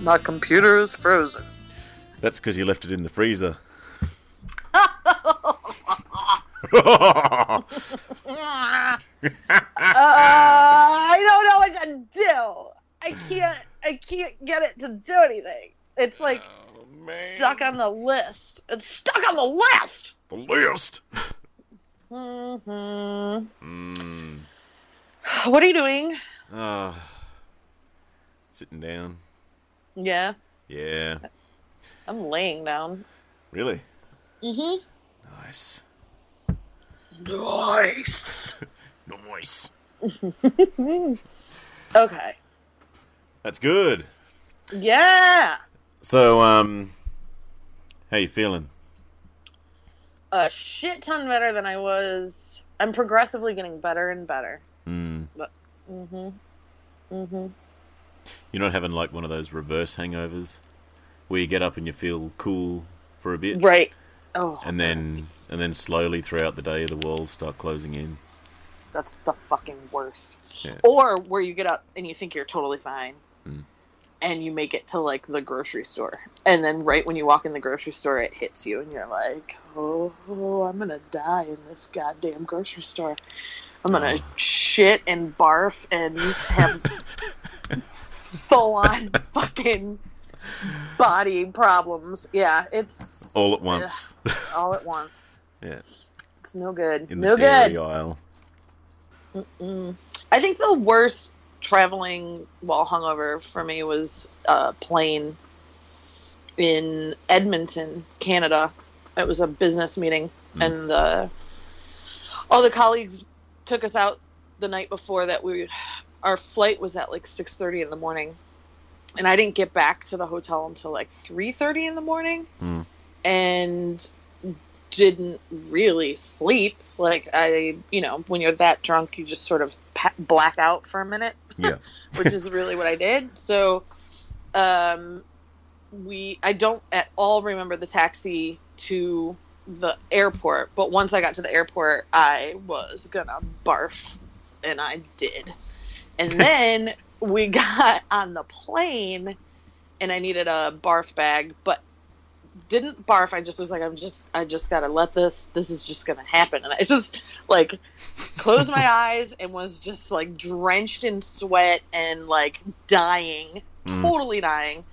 My computer is frozen. That's because you left it in the freezer. Uh, I don't know what to do. I can't. I can't get it to do anything. It's like stuck on the list. It's stuck on the list. the list. hmm Mm. What are you doing? Ah. sitting down. Yeah, Yeah. I'm laying down. Really? Mm-hmm. Nice. Nice. Nice. Okay. That's good. Yeah. So, um, how you feeling? A shit ton better than I was. I'm progressively getting better and better. Mm. Mm-hmm. Mm-hmm. You're not having like one of those reverse hangovers where you get up and you feel cool for a bit, Right. Oh, and then and then slowly throughout the day the walls start closing in. that's the fucking worst. Yeah. Or where you get up and you think you're totally fine, Mm. and you make it to like the grocery store, and then right when you walk in the grocery store, it hits you, and you're like, "Oh, I'm gonna die in this goddamn grocery store. I'm gonna Oh. shit and barf and have full on fucking body problems." Yeah, it's All at once. Ugh, all at once. yeah. It's no good. In no good. aisle. Mm. I think the worst traveling while hungover for me was a plane in Edmonton, Canada. It was a business meeting, Mm. and the all the colleagues took us out the night before that. We our flight was at like six thirty in the morning, and I didn't get back to the hotel until like three thirty in the morning, Mm. and didn't really sleep. Like I, you know, when you're that drunk, you just sort of black out for a minute, Yeah. which is really what I did. So, um, we, I don't at all remember the taxi to the airport, but once I got to the airport, I was gonna barf, and I did. And then we got on the plane, and I needed a barf bag, but didn't barf. I just was like, I'm just, I just gotta let this. This is just gonna happen, and I just like closed my eyes and was just like drenched in sweat and like dying, Mm. totally dying.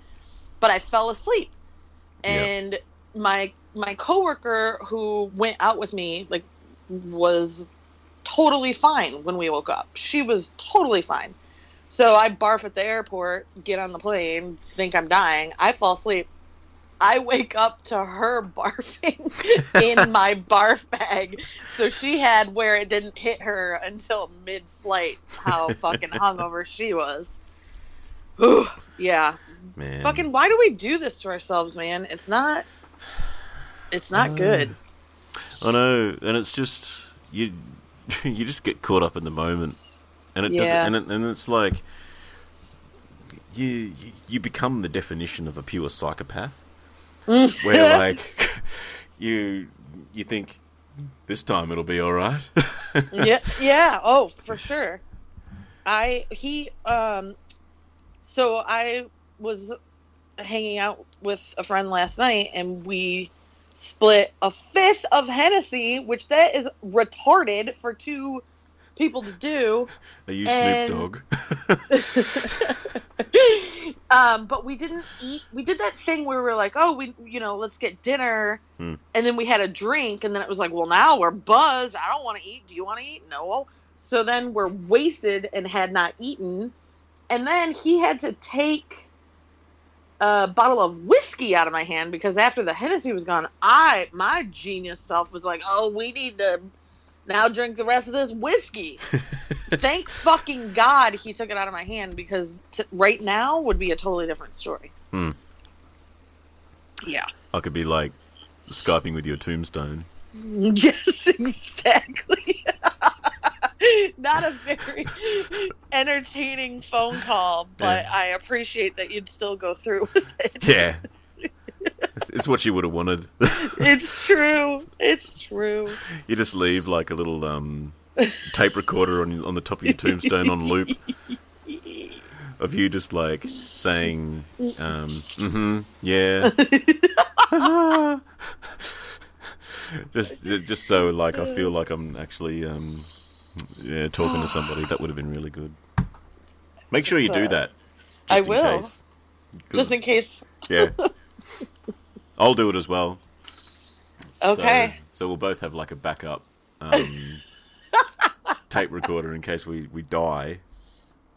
But I fell asleep, and my my coworker who went out with me like was totally fine when we woke up. She was totally fine. So I barf at the airport, get on the plane, think I'm dying. I fall asleep. I wake up to her barfing in my barf bag. So she had where it didn't hit her until mid flight how fucking hungover she was. Ooh, yeah. Man. Fucking why do we do this to ourselves, man? It's not it's not Uh, good. I know, and it's just you. You just get caught up in the moment, and it Yeah. doesn't. And, it, and it's like you you- you become the definition of a pure psychopath, where like you you think this time it'll be all right. yeah, yeah. Oh, for sure. I he um so I was hanging out with a friend last night and we split a fifth of Hennessy, which that is retarded for two people to do. Are you And- Snoop Dogg? um, but we didn't eat. We did that thing where we were like, oh, we, you know, let's get dinner, Hmm. and then we had a drink, and then it was like, well, now we're buzzed. I don't want to eat. Do you want to eat? No. So then we're wasted and had not eaten, and then he had to take a bottle of whiskey out of my hand because after the Hennessy was gone, I my genius self was like, oh, we need to now drink the rest of this whiskey. Thank fucking God he took it out of my hand because t- right now would be a totally different story. Hmm. Yeah. I could be like skyping with your tombstone. Yes, exactly. Not a very entertaining phone call, but Yeah. I appreciate that you'd still go through with it. Yeah, it's, what you would have wanted. It's true. It's true. you just leave like a little um, tape recorder on on the top of your tombstone on loop. of you just like saying, um, mm-hmm, yeah. just, just so like I feel like I'm actually, um, yeah, talking to somebody. That would have been really good. Make sure you do Uh, that. I will. case. Just in case. Yeah. I'll do it as well. Okay. So, so we'll both have like a backup um, tape recorder in case we, we die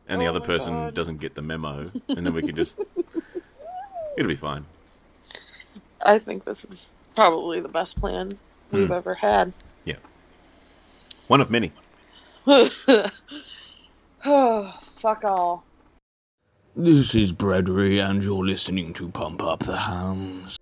and the Oh other person God. doesn't get the memo. And then we can just. It'll be fine. I think this is probably the best plan we've Hmm. ever had. Yeah. One of many. oh, fuck all. This is Breadery, and you're listening to Pump Up the Hams.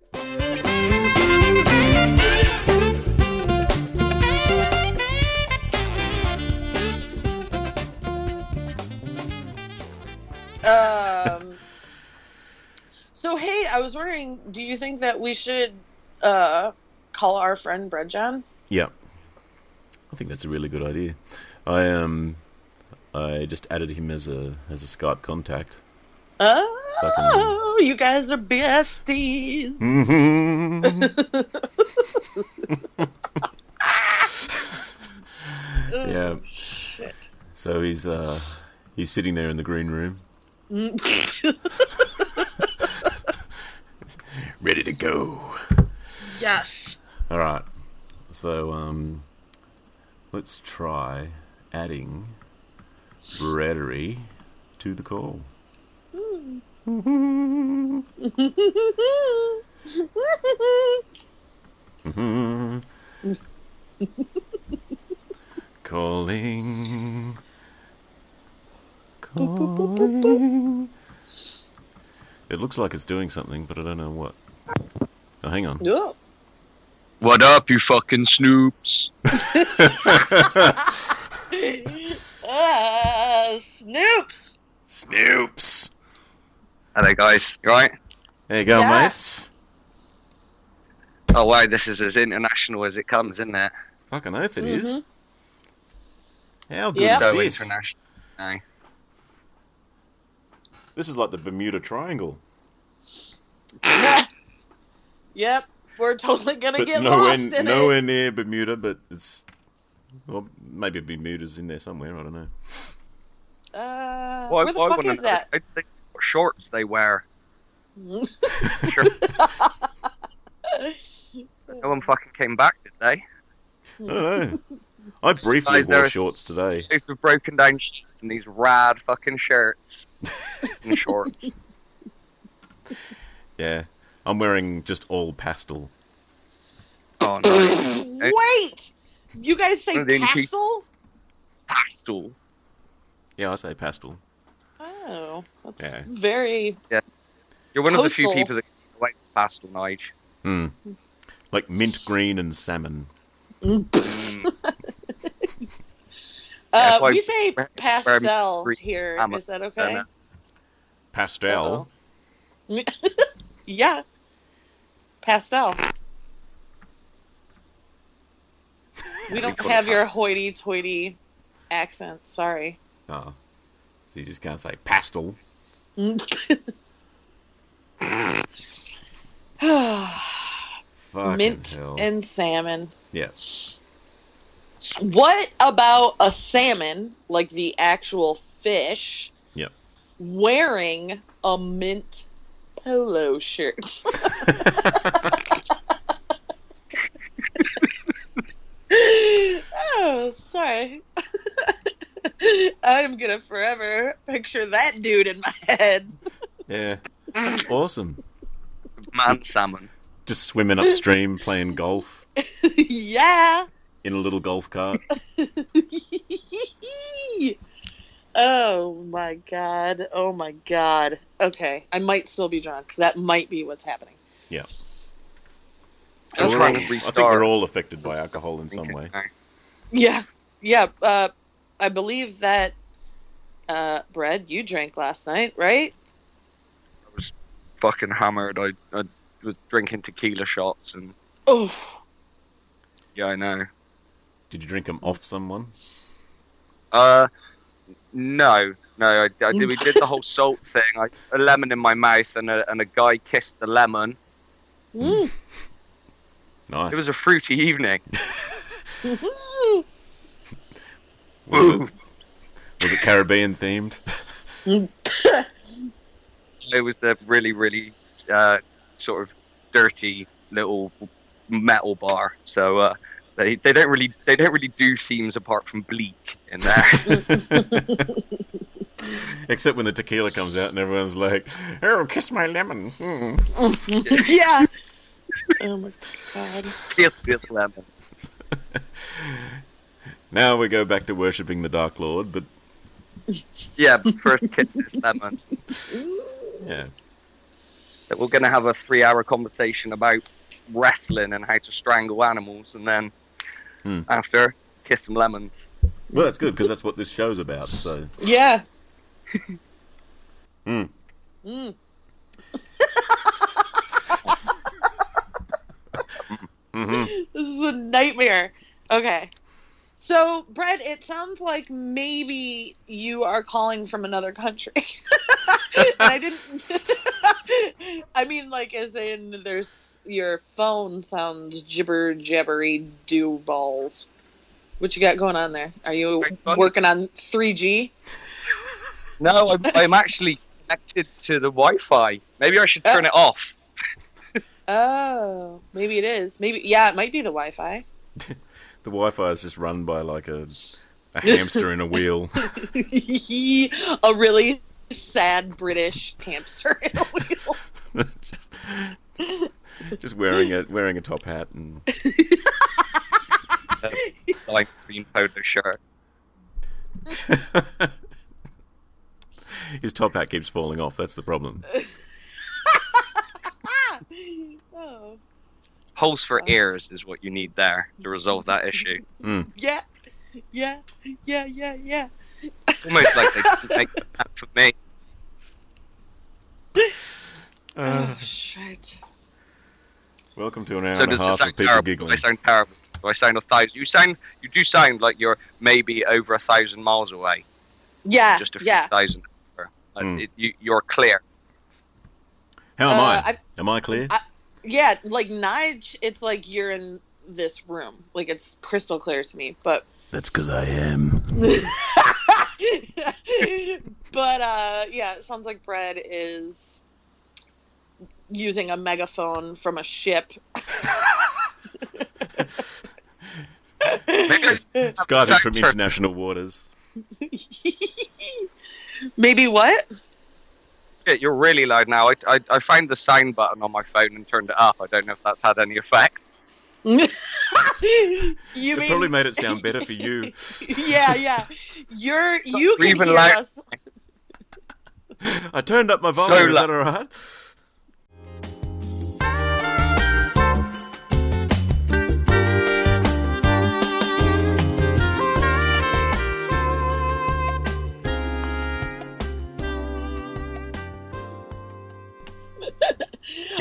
Um. So hey, I was wondering, do you think that we should uh call our friend Bread John? Yeah. I think that's a really good idea. I um I just added him as a as a Skype contact. Oh, you guys are besties. Yeah. Oh, shit. So he's uh he's sitting there in the green room, ready to go. Yes. All right. So um let's try adding Breadery to the call. Calling. Calling. It looks like it's doing something, but I don't know what. Oh, hang on. oh. What up, you fucking snoops? Ah, Snoops. Snoops! Hello, guys. You right? There you go, Yeah. mates. Oh, wow, this is as international as it comes, isn't it? Fucking oath it is. How good Yeah. is So this? international. No. This is like the Bermuda Triangle. yep, we're totally gonna But get nowhere, lost in nowhere it. near Bermuda, but it's. Well, maybe Bermuda's in there somewhere, I don't know. Uh, Why- where the why fuck wouldn't is that? I think what shorts they wear. Sure. no one fucking came back, did they? I don't know. I briefly Guys, wore shorts today. These have broken down sheets and these rad fucking shirts and shorts. Yeah. I'm wearing just all pastel. Oh, nice. Wait, you guys say One of the only pastel? Pastel. Yeah, I say pastel. Oh, that's Yeah. very. You're one of the few people that get away pastel, Nige. Hmm. Like mint green and salmon. Mm. Uh, we say pastel where- here. I'm a- Is that okay? Pastel. yeah, pastel. We don't have your hoity-toity accent. Sorry. Oh. So you just can't say pastel. Mint hell. and salmon. Yeah. What about a salmon, like the actual fish, Yep. wearing a mint polo shirt? oh, sorry. I'm gonna forever picture that dude in my head. Yeah. Awesome. Man salmon. Just swimming upstream playing golf yeah. in a little golf cart. oh my god. Oh my god. Okay, I might still be drunk. That might be what's happening. Yeah. I'm trying all- to I think we're all affected by alcohol in some way. Yeah. Yeah. Uh, I believe that, uh, Bread, you drank last night, right? I was fucking hammered. I, I was drinking tequila shots and Oh, yeah, I know. Did you drink them off someone? Uh, No, no, I, I did, we did the whole salt thing. I a lemon in my mouth, and a and a guy kissed the lemon. Mm. Nice. It was a fruity evening. was, it, was it Caribbean themed? It was a really, really uh, sort of dirty little metal bar. So uh, they they don't really they don't really do themes apart from bleak in there. Except when the tequila comes out and everyone's like, "Oh, kiss my lemon." Hmm. yeah. Oh my god. kiss this lemon. Now we go back to worshipping the Dark Lord, but Yeah, first kiss this lemon. yeah, So we're going to have a three-hour conversation about wrestling and how to strangle animals, and then Hmm. after kiss some lemons. Well, that's good because that's what this show's about. So, Yeah. Mm. Mm. hmm This is a nightmare. Okay. So, Brett, it sounds like maybe you are calling from another country. and I didn't. I mean, like, as in, there's your phone sounds gibber jabbery do balls. What you got going on there? Are you working on 3G? No, I'm, I'm actually connected to the Wi-Fi. Maybe I should turn it oh. off. Oh, maybe it is. Maybe, yeah, it might be the Wi Fi. the Wi-Fi is just run by like a a hamster in a wheel. a really sad British hamster in a wheel. just, just wearing a wearing a top hat and Like green polo shirt. his top hat keeps falling off. That's the problem. oh, Holes for Sounds- ears is what you need there to resolve that issue. Mm. yeah, yeah, yeah, yeah, yeah. Almost like they didn't make that for me. Uh, oh shit. welcome to an hour So and a half of people terrible? Do I giggling. sound terrible? Do I sound a thousand? You sound, you do sound like you're maybe over a thousand miles away, Yeah, just a few yeah. thousand. over. Mm. it, you, you're clear. How am Uh, I? Am I clear? I- Yeah, like Nige, it's like you're in this room. Like it's crystal clear to me, but That's because I am. but uh yeah, it sounds like Bread is using a megaphone from a ship. Skiving from international waters. Maybe what? Yeah, you're really loud now. I, I, I found the sound button on my phone and turned it up. I don't know if that's had any effect. you It mean probably made it sound better for you. yeah, yeah. You're you can Even hear like- us. I turned up my volume. Is loud. that all right?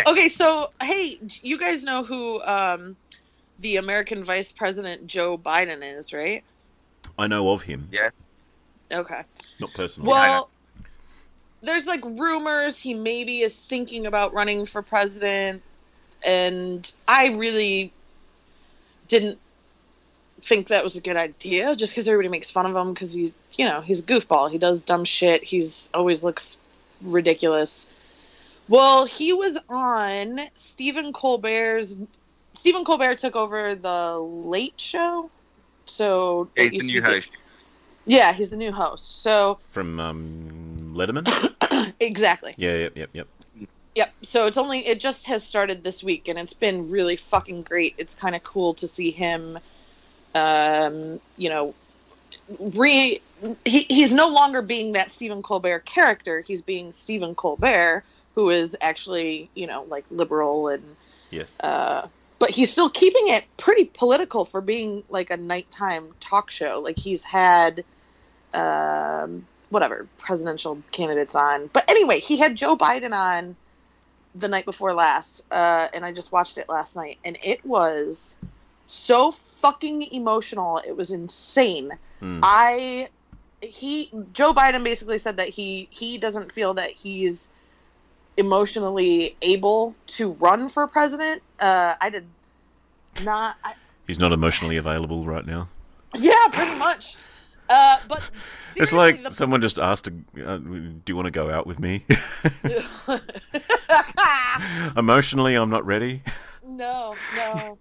Okay, so hey, you guys know who um, the American Vice President Joe Biden is, right? I know of him, Yeah. Okay. not personally. Well, there's like rumors he maybe is thinking about running for president, and I really didn't think that was a good idea just because everybody makes fun of him because he's, you know, he's a goofball. He does dumb shit. He's always looks ridiculous. Well, he was on Stephen Colbert's. Stephen Colbert took over the Late Show, so Yeah, he's the new host. Yeah, he's the new host. So From um, Letterman? exactly. yeah, yep, yep, yep. Yep. So it's only it just has started this week, and it's been really fucking great. It's kind of cool to see him. Um, you know, re he, he's no longer being that Stephen Colbert character. He's being Stephen Colbert, who is actually you know like liberal and Yes. uh, but he's still keeping it pretty political for being like a nighttime talk show. Like he's had, um, whatever presidential candidates on. But anyway, he had Joe Biden on the night before last, uh, and I just watched it last night, and it was so fucking emotional. It was insane. Hmm. I he Joe Biden basically said that he he doesn't feel that he's emotionally able to run for president. Uh, I did not. I, He's not emotionally available right now. yeah, pretty much. Uh, but It's seriously, like the- someone just asked, uh, "Do you want to go out with me?" Emotionally, I'm not ready. no, no.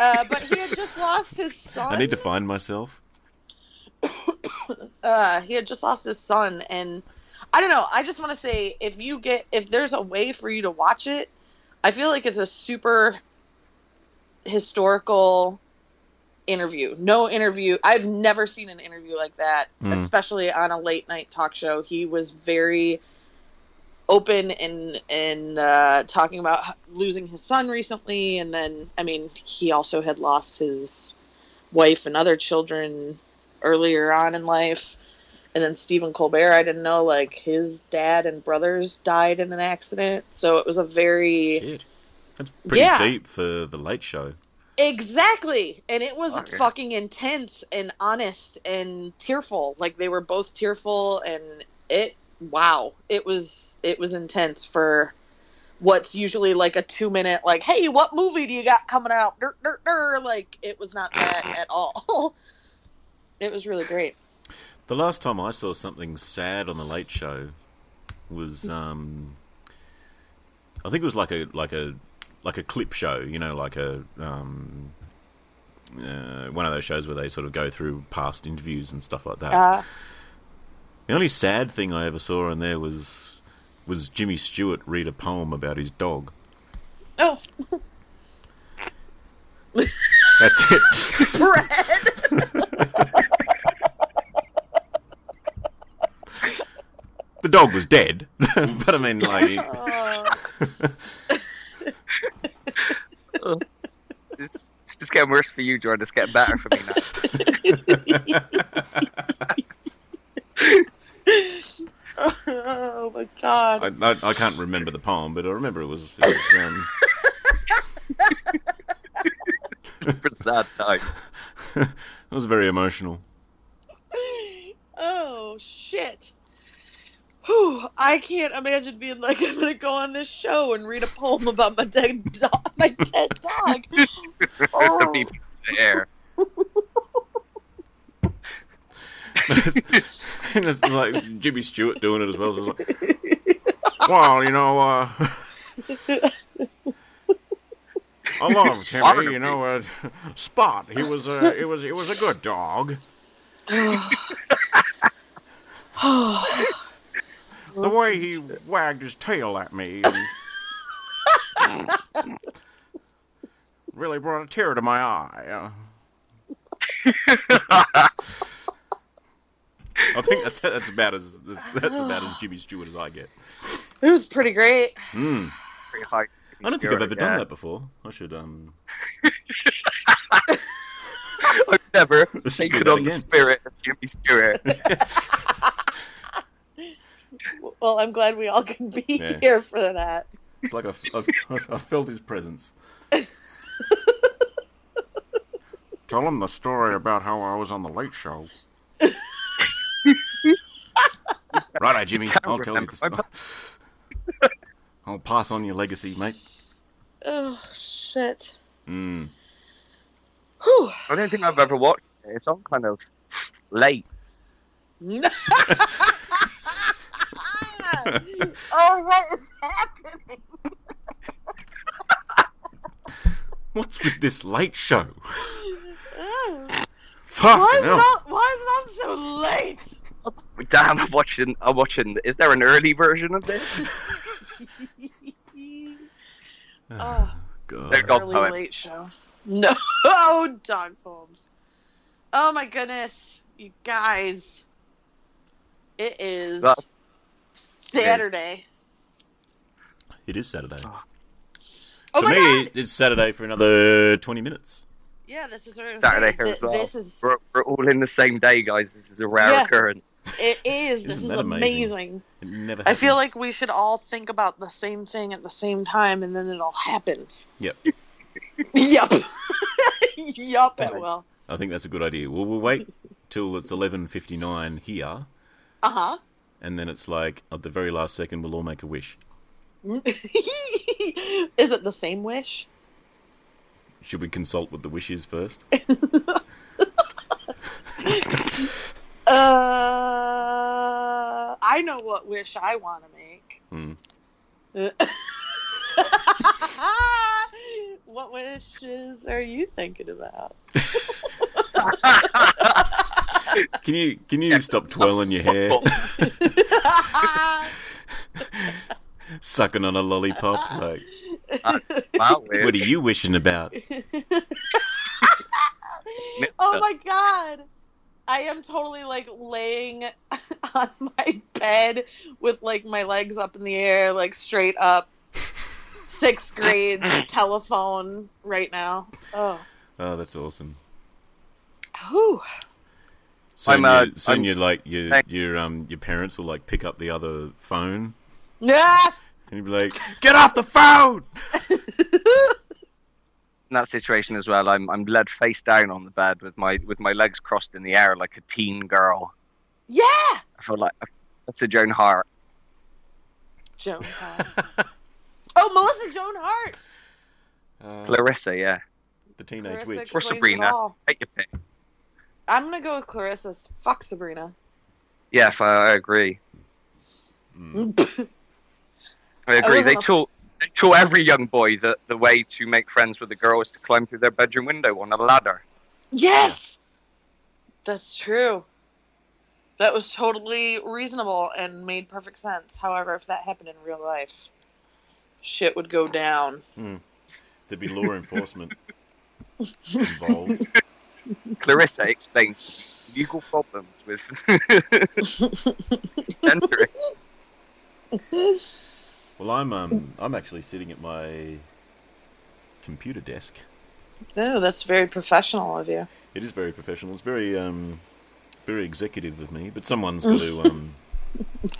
Uh, but he had just lost his son. I need to find myself. uh, he had just lost his son, and I don't know. I just want to say, if you get, if there's a way for you to watch it, I feel like it's a super historical interview. No interview. I've never seen an interview like that, Mm. especially on a late night talk show. He was very open and and uh, talking about losing his son recently, and then I mean he also had lost his wife and other children earlier on in life. And then Stephen Colbert, I didn't know like his dad and brothers died in an accident, so it was a very Shit, that's pretty Yeah. deep for the Late Show. Exactly. And it was Okay. fucking intense and honest and tearful. Like they were both tearful and it wow. It was it was intense for what's usually like a 2 minute like, "Hey, what movie do you got coming out?" Dur, dur, dur. like it was not that at all. it was really great. The last time I saw something sad on the Late Show was, um, I think it was like a like a like a clip show, you know, like a um, uh, one of those shows where they sort of go through past interviews and stuff like that. Uh the only sad thing I ever saw on there was was Jimmy Stewart read a poem about his dog. oh, That's it. Brad. the dog was dead, but I mean, like, Oh. It's, it's just getting worse for you, Jordan. It's getting better for me now. oh my god. I, I, I can't remember the poem, but I remember it was. It was, Super sad time. um, it was very emotional. Oh shit. Whew, I can't imagine being like, I'm gonna go on this show and read a poem about my dead dog. My dead dog. Oh. People the air. it's like Jimmy Stewart doing it as well. So like, well, you know, uh, I love Timmy. You know, uh, Spot. He was a, it was, it was a good dog. The way he wagged his tail at me really brought a tear to my eye. Uh, I think that's that's about as that's about as Jimmy Stewart as I get. It was pretty great. Mm. Pretty high. I don't think I've ever Yeah. done that before. I should um. I've never Let's do taken that on the spirit of Jimmy Stewart. Well, I'm glad we all can be Yeah. here for that. It's like I've, I've, I've felt his presence. Tell him the story about how I was on the Late Show. Righto, Jimmy. I'll tell you remember the story. I'll pass on your legacy, mate. Oh shit. Mm. Whew. I don't think I've ever watched it. It's on kind of late. oh, what is happening? What's with this Late Show? Fuck. Why is it on? Why is it on so late? Damn, I'm watching. I'm watching. Is there an early version of this? Ah, oh, God. They're dog early poems. late show. No, oh, dog poems. Oh my goodness, you guys! It is Well, Saturday. It is Saturday. Oh For my me, god! it's Saturday for another 20 minutes. Yeah, this is what I was Saturday here Th- as well. This is We're, we're all in the same day, guys. This is a rare Yeah. occurrence. it is. This Isn't is amazing? amazing. It never I feel like we should all think about the same thing at the same time, and then it'll happen. Yep. yep. yup. It will. I think that's a good idea. We'll, we'll wait till it's eleven fifty nine here, Uh huh. and then it's like at the very last second we'll all make a wish. Is it the same wish? Should we consult with the wishes first? Uh, I know what wish I want to make. Hmm. what wishes are you thinking about? Can you can you stop twirling your hair, sucking on a lollipop? Like, Wow, what are you wishing about? oh my god! I am totally like laying on my bed with like my legs up in the air, like straight up. Sixth grade telephone right now. Oh, Oh, that's awesome. Whew. Soon, I'm, uh, you, soon I'm- you like your your um your parents will like pick up the other phone Ah! and you'll be like, "Get off the phone!" in that situation as well, I'm I'm led face down on the bed with my with my legs crossed in the air like a teen girl. Yeah, I feel like that's a Joan Hart. Joan Hart. oh, Melissa Joan Hart. Uh, Clarissa, yeah. the teenage Clarissa witch. Or Sabrina. Take your pick. I'm gonna go with Clarissa's. Fuck Sabrina. Yeah, I, I agree. Mm. I agree. wasn't They a- taught they taught every young boy that the way to make friends with a girl is to climb through their bedroom window on a ladder. yes, that's true. That was totally reasonable and made perfect sense. However, if that happened in real life, shit would go down. Hmm. There'd be law enforcement involved. Clarissa explains legal problems with entering. Well, I'm um I'm actually sitting at my computer desk. No, that's very professional of you. It is very professional. It's very um very executive of me, but someone's got to um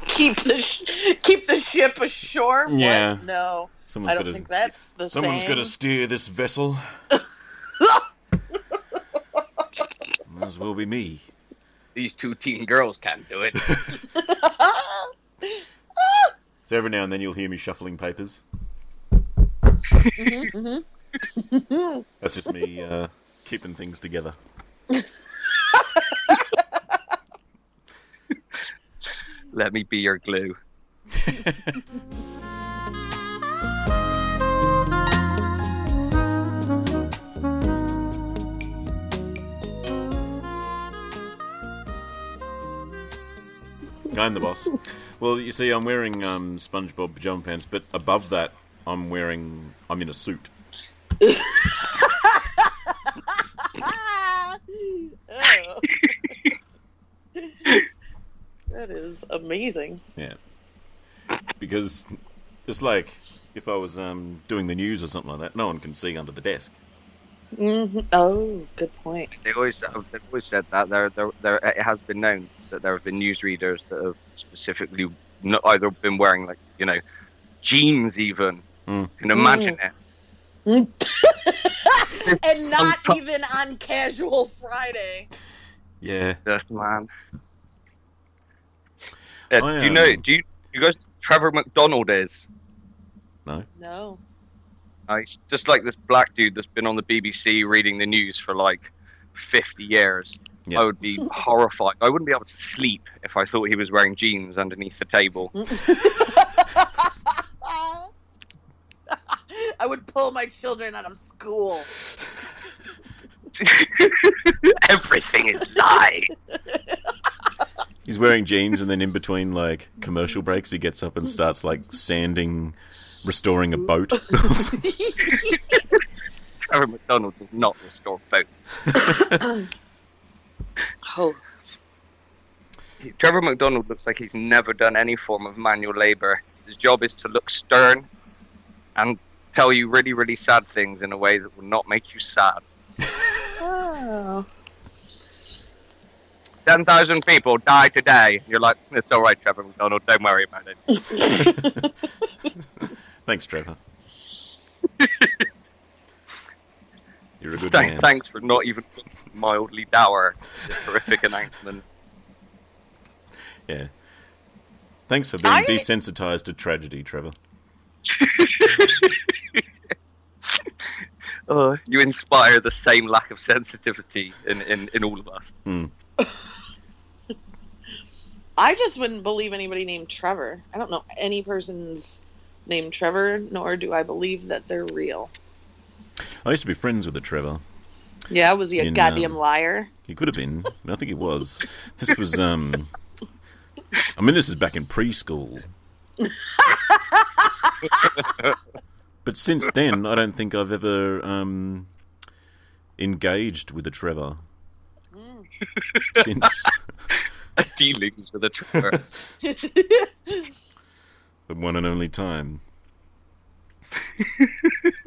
Keep the sh- keep the ship ashore. What? Yeah. No, someone's I got don't to think that's the someone's same. got to steer this vessel. Might as well be me. These two teen girls can't do it. So every now and then you'll hear me shuffling papers. Mhm, mhm. That's just me uh, keeping things together. Let me be your glue. I'm the boss. Well, you see, I'm wearing um, SpongeBob pajama pants, but above that, I'm wearing. I'm in a suit. Oh. that is amazing. Yeah. Because it's like if I was um, doing the news or something like that, no one can see under the desk. hmm Oh, good point. They always they've always said that there there there it has been known that there have been newsreaders that have specifically not either been wearing like you know jeans even. Mm. Can you imagine it? and not even on casual Friday. Yeah. This man. Yeah, I, do you know? um, Do you you guys? Trevor McDonald is. No. No. Uh, he's just like this black dude that's been on the BBC reading the news for like 50 years. Yeah. I would be horrified. I wouldn't be able to sleep if I thought he was wearing jeans underneath the table. I would pull my children out of school. Everything is lie. He's wearing jeans, and then in between like commercial breaks, he gets up and starts like sanding, restoring a boat. Trevor McDonald does not restore boats. Oh, Trevor McDonald looks like he's never done any form of manual labor. His job is to look stern and tell you really, really sad things in a way that will not make you sad. oh. 10,000 people die today. You're like, it's all right, Trevor McDonald. Don't worry about it. Thanks, Trevor. You're You're a good Thank, man. thanks for not even mildly dour this horrific announcement. Yeah. Thanks for being I- desensitized to tragedy, Trevor. Oh, you inspire the same lack of sensitivity in, in, in all of us. Mm. I just wouldn't believe anybody named Trevor. I don't know any person's named Trevor, nor do I believe that they're real. I used to be friends with a Trevor. Yeah, was he a In, goddamn um, liar? He could have been. I think he was. This was um I mean this is back in preschool. but since then I don't think I've ever um engaged with a Trevor. Mm. Since Dealings with a Trevor. the one and only time.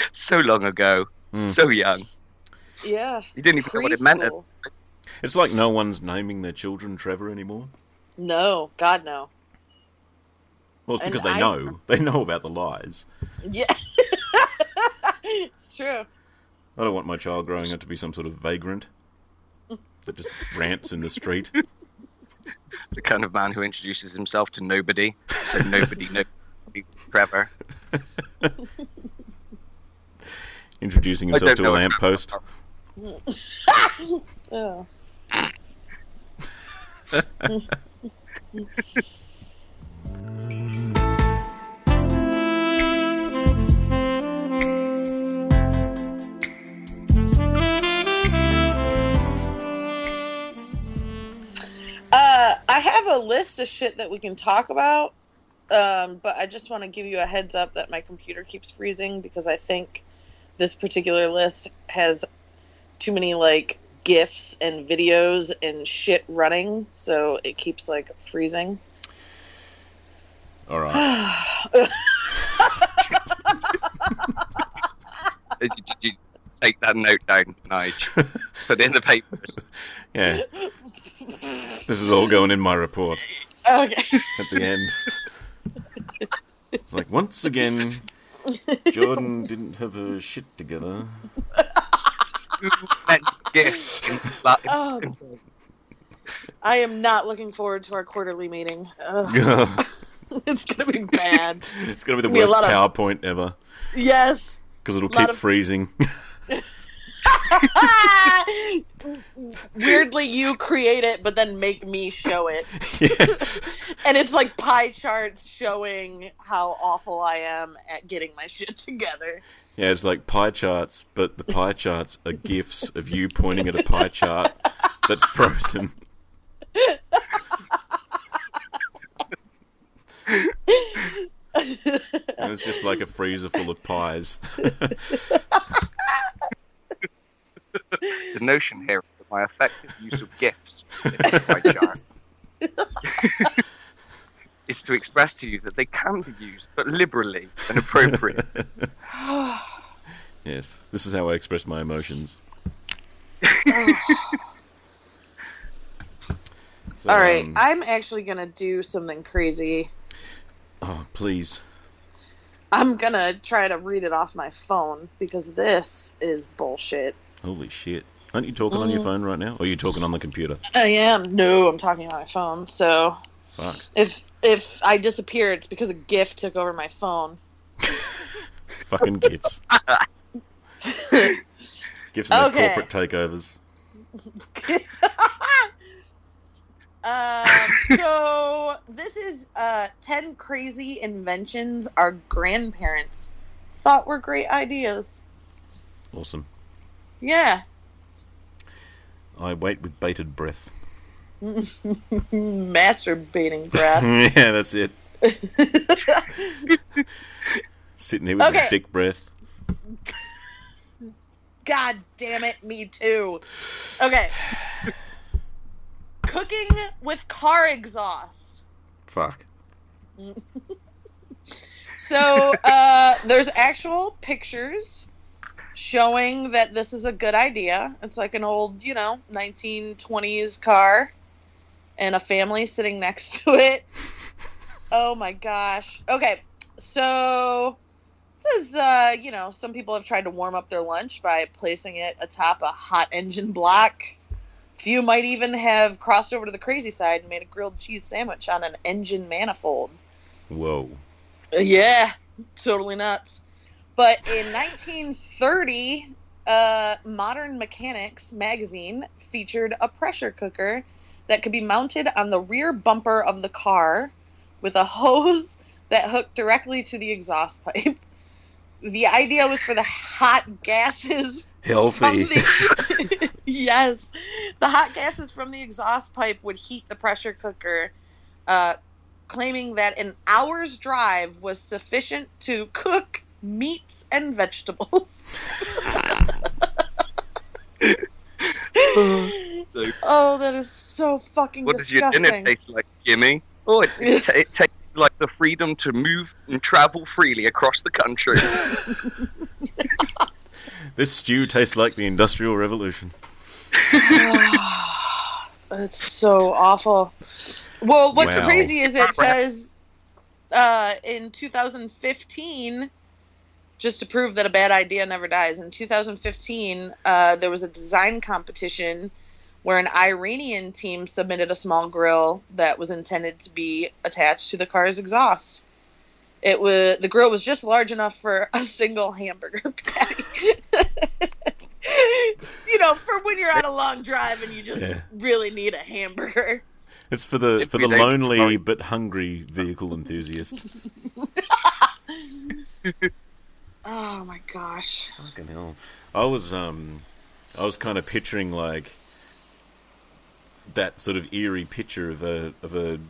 so long ago. Mm. So young. Yeah. You didn't even know what it meant. Preschool. It's like no one's naming their children Trevor anymore. No, God no. Well, it's And because they I- know. They know about the lies. Yeah. it's true. I don't want my child growing up to be some sort of vagrant that just rants in the street. The kind of man who introduces himself to nobody. So nobody knows Trevor. Introducing himself to a lamppost. Oh. Uh, I have a list of shit that we can talk about, um, but I just want to give you a heads up that my computer keeps freezing because I think this particular list has too many like gifs and videos and shit running, so it keeps like freezing. All right. Did you, did you take that note down, Nige? Put it in the papers. Yeah, this is all going in my report okay. at the end. It's like, once again, Jordan didn't have her shit together. Who meant gift in Latin? Oh, I am not looking forward to our quarterly meeting. It's it's gonna be bad. going to be the It's gonna be a worst of- PowerPoint ever Yes. because it'll keep of- freezing. Weirdly, you create it, but then make me show it. yeah. and it's like pie charts showing how awful I am at getting my shit together. yeah, it's like pie charts, but the pie charts are gifs of you pointing at a pie chart that's frozen. And it's just like a freezer full of pies. The notion here is that my effective use of gifts in my chart is to express to you that they can be used, but liberally and appropriately. yes, this is how I express my emotions. So, All right, um, I'm actually gonna do something crazy. oh, please. I'm gonna try to read it off my phone because this is bullshit. Holy shit. Aren't you talking on your Mm. phone right now? Or are you talking on the computer? I am. No, I'm talking on my phone. So Fuck. if if I disappear, it's because a gift took over my phone. Fucking gifts. Gifts and Okay. corporate takeovers. um, so this is uh, ten crazy inventions our grandparents thought were great ideas. Awesome. Yeah. I wait with bated breath. Masturbating breath. yeah, that's it. Sitting here with Okay. a dick breath. God damn it, me too. Okay. Cooking with car exhaust. Fuck. So uh, there's actual pictures showing that this is a good idea. It's like an old, you know, 1920s car and a family sitting next to it. Oh my gosh. Okay. So says, uh, you know, some people have tried to warm up their lunch by placing it atop a hot engine block. Few might even have crossed over to the crazy side and made a grilled cheese sandwich on an engine manifold. Whoa. Uh, Yeah, totally nuts. But in 1930, uh, Modern Mechanics magazine featured a pressure cooker that could be mounted on the rear bumper of the car with a hose that hooked directly to the exhaust pipe. The idea was for the hot gases from Healthy. the yes, the hot gases from the exhaust pipe would heat the pressure cooker, uh, claiming that an hour's drive was sufficient to cook meats and vegetables. oh, that is so fucking What does your dinner taste like, Jimmy? Oh, it, it, ta- it tastes like the freedom to move and travel freely across the country. This stew tastes like the Industrial Revolution. it's so awful. Well, what's Wow. crazy is it says uh, in 2015, just to prove that a bad idea never dies, in 2015, uh, there was a design competition where an Iranian team submitted a small grill that was intended to be attached to the car's exhaust. It was the grill was just large enough for a single hamburger patty. you know, for when you're on a long drive and you just Yeah. really need a hamburger. It's for the It's for the lonely but hungry vehicle enthusiast. Oh my gosh. Fucking hell. I was um I was kind of picturing like that sort of eerie picture of a of a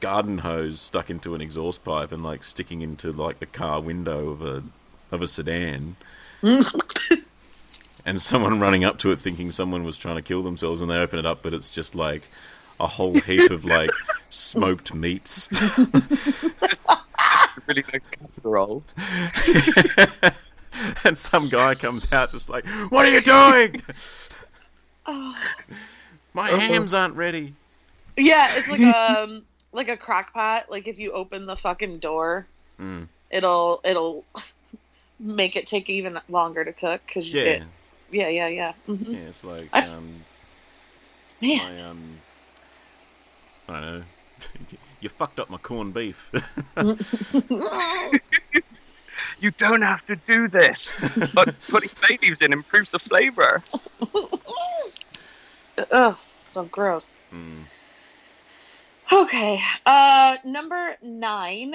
garden hose stuck into an exhaust pipe and like sticking into like the car window of a of a sedan. and someone running up to it thinking someone was trying to kill themselves and they open it up but it's just like a whole heap of like smoked meats. really nice casserole. and some guy comes out just like, "What are you doing? My hams aren't ready." Yeah, it's like um like a crock pot. Like if you open the fucking door, Mm. it'll it'll make it take even longer to cook because Yeah, yeah yeah yeah hmm yeah. It's like, I- um, man I um, I don't know. you fucked up my corned beef. You don't have to do this, but putting bay leaves in improves the flavor. Ugh, so gross. Mm. Okay, uh, number nine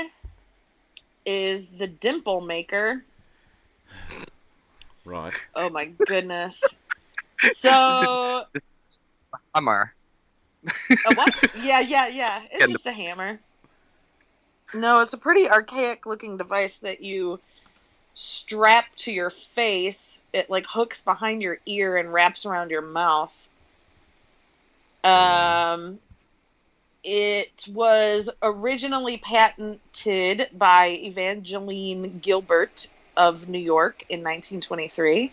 is the dimple maker. Right. Oh my goodness. So Hammer. A what? Yeah, yeah, yeah. It's Getting just a hammer. No, it's a pretty archaic looking device that you strap to your face. It like hooks behind your ear and wraps around your mouth. Um it was originally patented by Evangeline Gilbert of New York in 1923.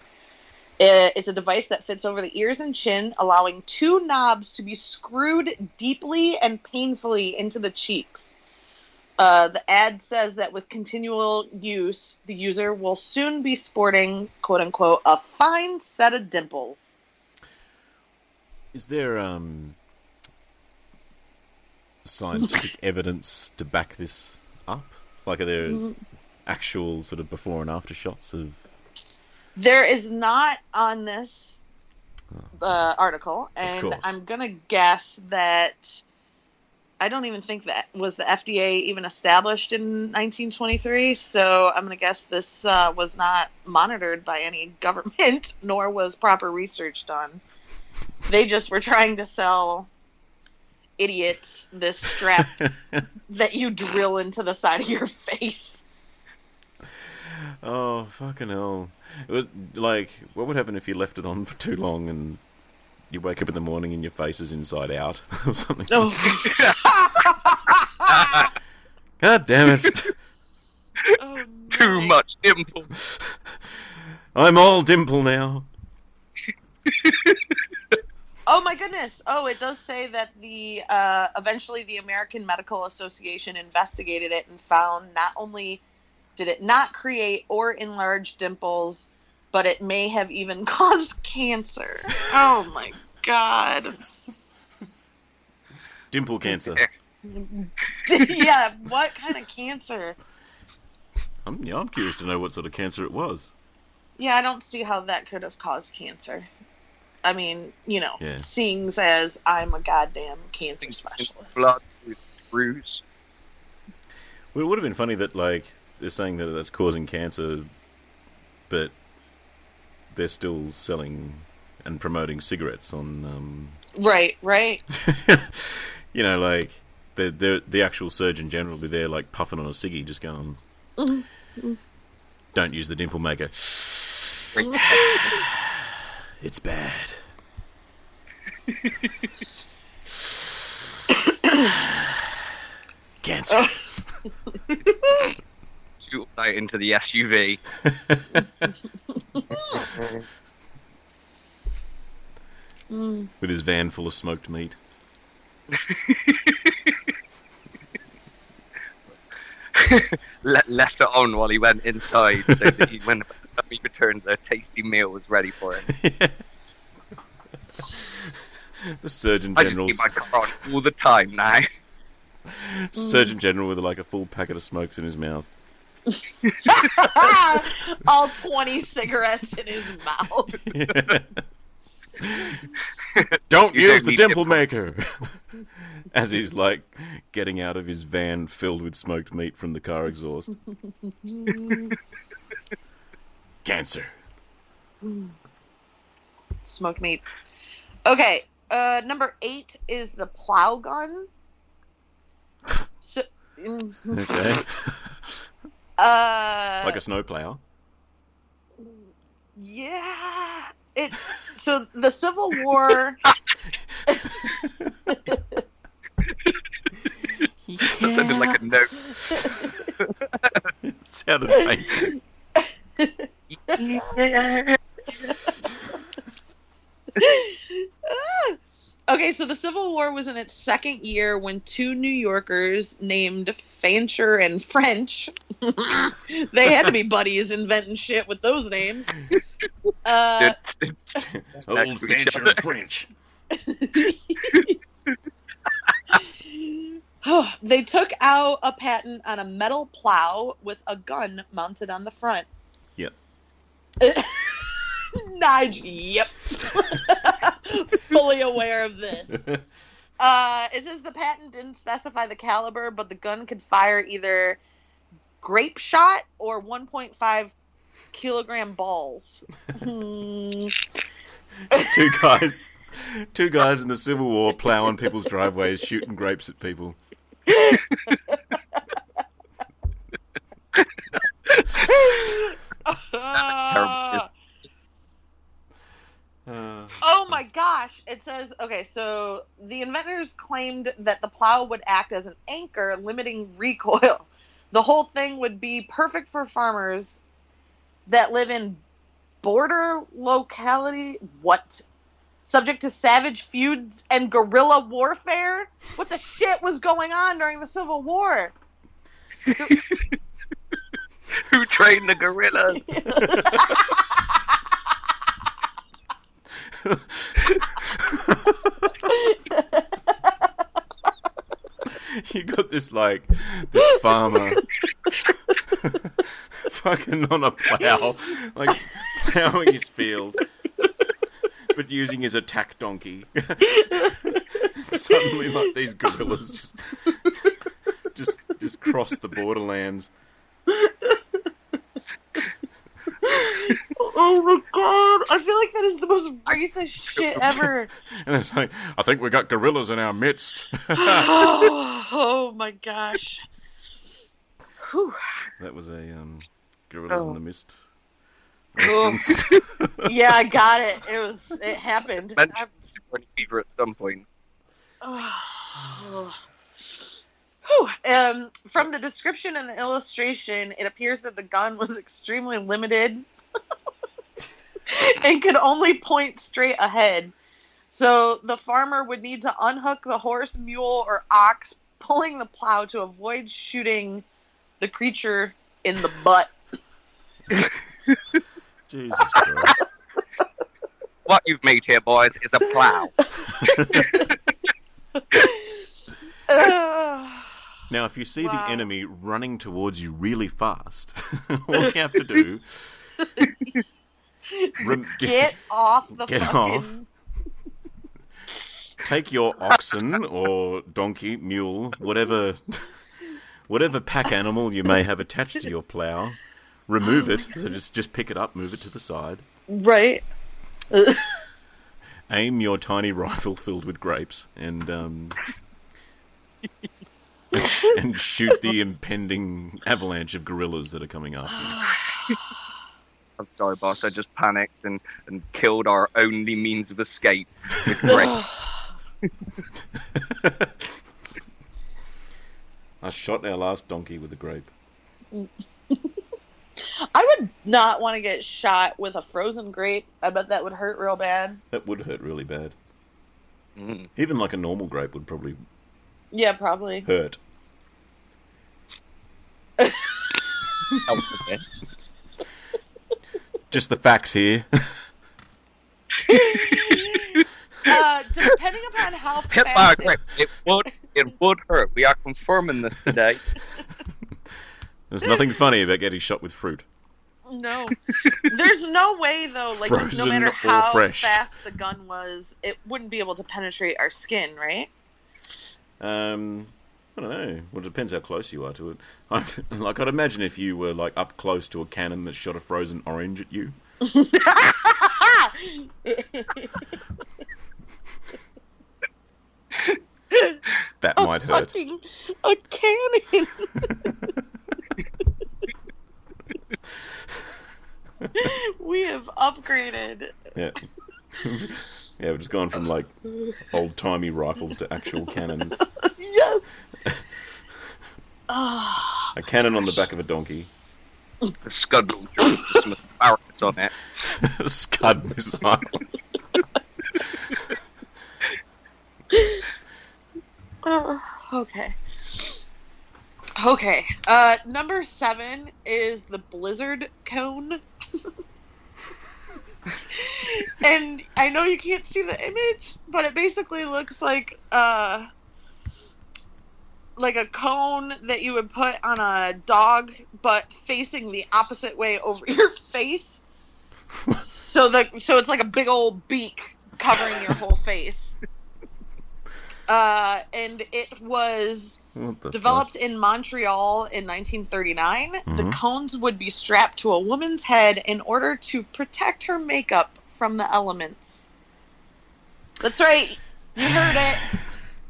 Uh, It's a device that fits over the ears and chin, allowing two knobs to be screwed deeply and painfully into the cheeks. Uh, the ad says that with continual use, the user will soon be sporting, quote unquote, a fine set of dimples. Is there um scientific evidence to back this up? Like, are there Mm. actual sort of before and after shots of? There is not on this uh, article, and. I'm gonna guess that I don't even think that was the FDA even established in 1923. So I'm gonna guess this uh, was not monitored by any government, nor was proper research done. They just were trying to sell idiots this strap that you drill into the side of your face. Oh fucking hell! It would, like, what would happen if you left it on for too long and you wake up in the morning and your face is inside out or something? Oh, God damn it! oh Too much dimple. I'm all dimple now. Oh my goodness! Oh, it does say that the uh, eventually the American Medical Association investigated it and found not only did it not create or enlarge dimples, but it may have even caused cancer. Oh my god. Dimple cancer. yeah, what kind of cancer? I'm, yeah, I'm curious to know what sort of cancer it was. Yeah, I don't see how that could have caused cancer. I mean, you know, Yeah. seeing as I'm a goddamn cancer specialist. Blood with bruise. Well, it would have been funny that, like, they're saying that that's causing cancer, but they're still selling and promoting cigarettes on, um, Right, right. you know, like, the, the, the actual Surgeon General will be there, like, puffing on a ciggy, just going, don't use the dimple maker. It's bad. Cancer. Shoot into the SUV. Mm. With his van full of smoked meat. Le- left it on while he went inside, so that he, when he returned, the tasty meal was ready for him. The Surgeon General. I just keep my car on all the time now. Surgeon General with like a full packet of smokes in his mouth. All 20 cigarettes in his mouth. Don't You use don't the dimple dimple. maker. As he's like getting out of his van filled with smoked meat from the car exhaust. Cancer. Smoked meat. Okay, uh, number eight is the plow gun. So, Okay. Uh, like a snowplow. yeah, it's so the Civil War. That sounded like a note. It sounded painful. Okay, so the Civil War was in its second year when two New Yorkers named Fancher and French, they had to be buddies inventing shit with those names. Uh, Old Next to each Fancher and French. they took out a patent on a metal plow with a gun mounted on the front. Yep. Nige, yep. Fully aware of this. Uh, it says the patent didn't specify the caliber, but the gun could fire either grape shot or 1.5 kilogram balls. Two guys, two guys in the Civil War plowing people's driveways, shooting grapes at people. Ah. Uh, Oh my gosh! It says okay. So the inventors claimed that the plow would act as an anchor, limiting recoil. The whole thing would be perfect for farmers that live in border locality. What? Subject to savage feuds and guerrilla warfare. What the shit was going on during the Civil War? Who trained the gorillas? you got this like this farmer fucking on a plow, like plowing his field, but using his attack donkey. Suddenly, like these gorillas just just just cross the borderlands. Oh my god! I feel like that is the most racist shit ever. And it's like, I think we got gorillas in our midst. oh, oh my gosh. Whew. that was a um, gorillas in Oh. the mist. Oh. Yeah, I got it. It was. It happened. Meant to have a fever at some point. Oh. Um, from the description and the illustration, it appears that the gun was extremely limited and could only point straight ahead. So the farmer would need to unhook the horse, mule, or ox, pulling the plow to avoid shooting the creature in the butt. Jesus Christ. What you've made here, boys, is a plow. Now, if you see Wow. the enemy running towards you really fast, all you have to do rem- Get off the Get fucking. take your oxen or donkey, mule, whatever, whatever pack animal you may have attached to your plow, remove it. So just just pick it up, move it to the side. Right. Aim your tiny rifle filled with grapes, and um, and shoot the impending avalanche of gorillas that are coming after you. I'm sorry, boss. I just panicked and, and killed our only means of escape with grape. I shot our last donkey with a grape. I would not want to get shot with a frozen grape. I bet that would hurt real bad. That would hurt really bad. Mm. Even like a normal grape would probably Yeah, probably. hurt. Oh, okay. Just the facts here. Uh, depending upon how Hit fast. grape. It would, it would hurt. We are confirming this today. There's nothing funny about getting shot with fruit. No, there's no way though. Like no matter how fresh. fast the gun was, it wouldn't be able to penetrate our skin, right? Um, I don't know. Well, it depends how close you are to it. I, like, I'd imagine if you were like up close to a cannon that shot a frozen orange at you, that a might hurt. a cannon. we have upgraded. Yeah. yeah, we're just going from like old timey rifles to actual cannons. Yes. Ah, A cannon on the back of a donkey. The scud will drop with some asparagus on it. A Scud missile. ah, okay. Okay. Uh, number seven is the blizzard cone. and I know you can't see the image, but it basically looks like uh like a cone that you would put on a dog, but facing the opposite way over your face. so the so it's like a big old beak covering your whole face. Uh, and it was the developed in Montreal in 1939. The Mhm. cones would be strapped to a woman's head in order to protect her makeup from the elements. That's right. You heard it.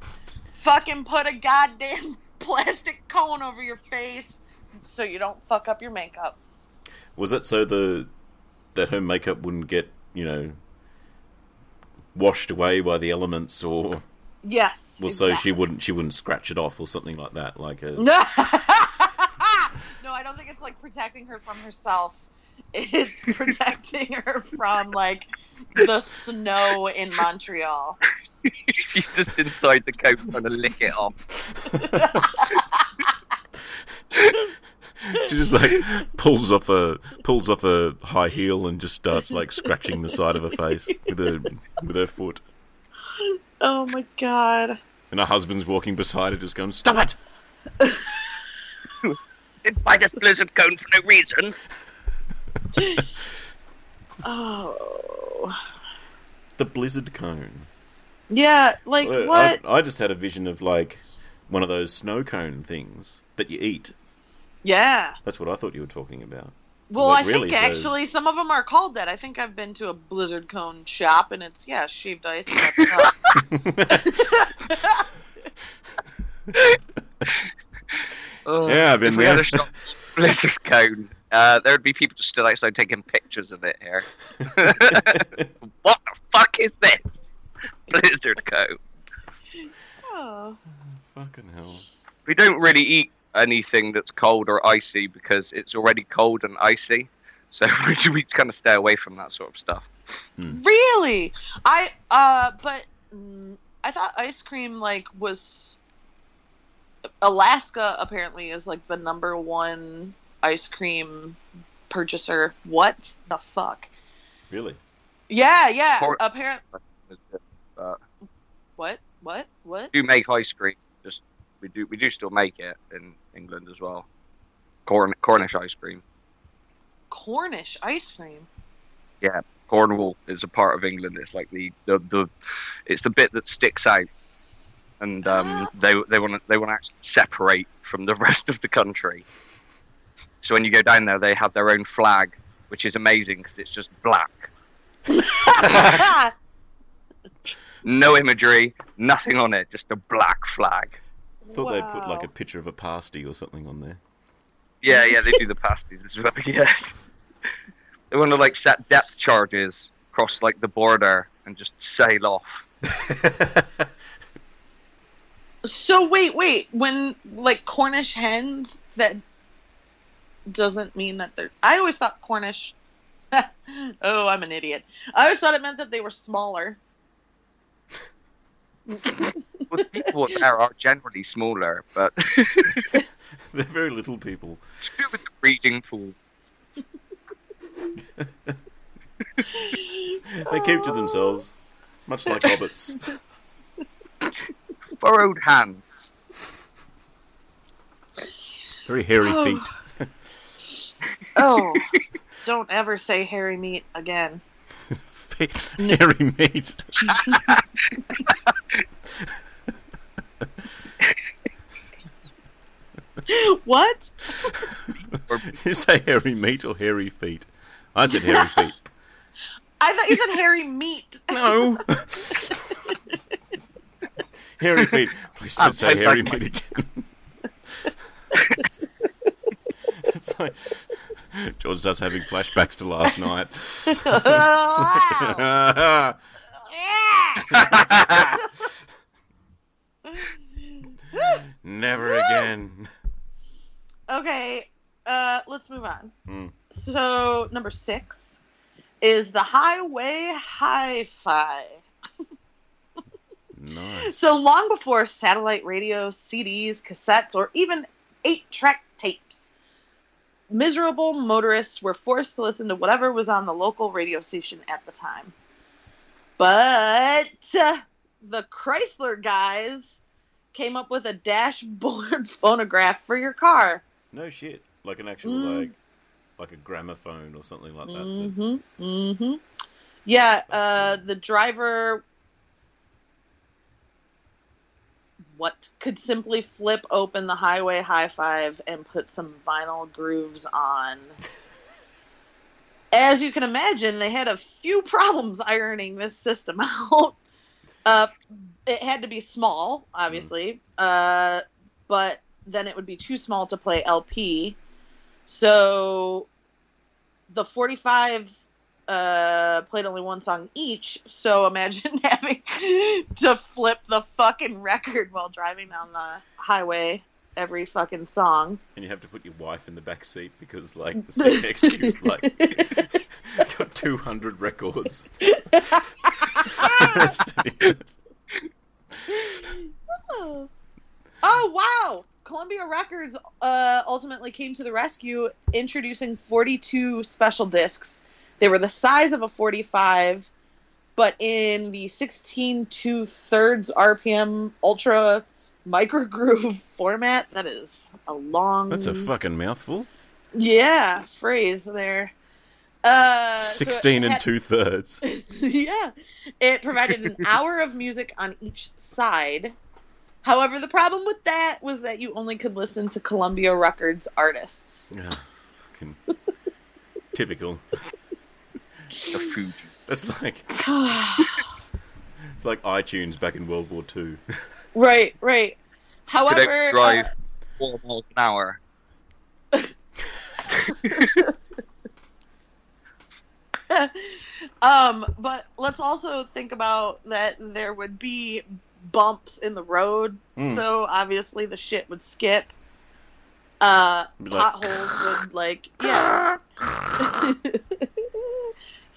Fucking put a goddamn plastic cone over your face so you don't fuck up your makeup. Was it so the that her makeup wouldn't get you know washed away by the elements, or Yes. well, so she wouldn't she wouldn't scratch it off or something like that? Like a no, I don't think it's like protecting her from herself. It's protecting her from like the snow in Montreal. She's just inside the coat trying to lick it off. she just like pulls off a pulls off a high heel and just starts like scratching the side of her face with her with her foot. Oh my god. And her husband's walking beside her, just going, "Stop it!" Didn't buy this blizzard cone for no reason. Oh. The blizzard cone. Yeah, like Uh, what? I, I just had a vision of like one of those snow cone things that you eat. yeah. That's what I thought you were talking about. Well, I really, think so- actually some of them are called that. I think I've been to a blizzard cone shop and it's yeah, shaved ice at the top. Oh, Yeah, I've been if we had there. a shop blizzard cone. Uh, there would be people just stood outside taking pictures of it here. what the fuck is this? Blizzard cone. oh. Fucking hell. We don't really eat anything that's cold or icy because it's already cold and icy. So we, we kind of stay away from that sort of stuff. Really? I uh but mm, I thought ice cream like was Alaska apparently is like the number one ice cream purchaser. What the fuck? Really? Yeah, yeah. Cor- Apparently, Uh, what? What? What? do make ice cream. Just we do we do still make it in England as well. Corn Cornish ice cream. Cornish ice cream. Yeah, Cornwall is a part of England. It's like the the, the it's the bit that sticks out, and um, Ah. they they want to they want to actually separate from the rest of the country. So when you go down there, they have their own flag, which is amazing because it's just black, no imagery, nothing on it, just a black flag. Thought they'd put like a picture of a pasty or something on there. Yeah, yeah, they do the pasties as well. Yeah, they want to like set depth charges across like the border and just sail off. So wait, wait. When like Cornish hens, that doesn't mean that they're. I always thought Cornish. oh, I'm an idiot. I always thought it meant that they were smaller. Well, people there are generally smaller, but They're very little people. it's to do with the breeding pool. They keep to themselves, much like hobbits. Furrowed hands. Very hairy Oh. feet. Oh, don't ever say hairy meat again. Fe- hairy meat. What? Did you say hairy meat or hairy feet? I said hairy feet. I thought you said hairy meat. No. hairy feet. Please don't I'm say hairy meat again. it's like George starts having flashbacks to last night. Never again. okay, uh, let's move on. Hmm. So number six is the highway hi-fi. Nice. So long before satellite radio, CDs, cassettes, or even eight-track tapes, miserable motorists were forced to listen to whatever was on the local radio station at the time. But uh, the Chrysler guys came up with a dashboard phonograph for your car. No shit. Like an actual Mm. like like a gramophone or something like that. that. Mm-hmm. Mm-hmm. Yeah, uh, the driver what could simply flip open the highway hi-fi and put some vinyl grooves on. As you can imagine, they had a few problems ironing this system out. Uh, it had to be small, obviously, uh, but then it would be too small to play LP. So the 45 uh, played only one song each. So imagine having to flip the fucking record while driving down the highway every fucking song. And you have to put your wife in the back seat because like the seat next to you's like got two hundred records. Oh. oh wow! Columbia Records uh, ultimately came to the rescue, introducing 42 special discs. They were the size of a 45, but in the 16 two thirds RPM ultra microgroove format. That is a long. That's a fucking mouthful. yeah phrase there. Uh, so it Sixteen and two thirds. yeah. It provided an hour of music on each side. However, the problem with that was that you only could listen to Columbia Records artists. fucking typical. The food. That's like it's like iTunes back in World War Two. right, right. Could However, they drive uh, four miles an hour? um, but let's also think about that there would be bumps in the road, Mm. so obviously the shit would skip. Uh, like- potholes would like yeah.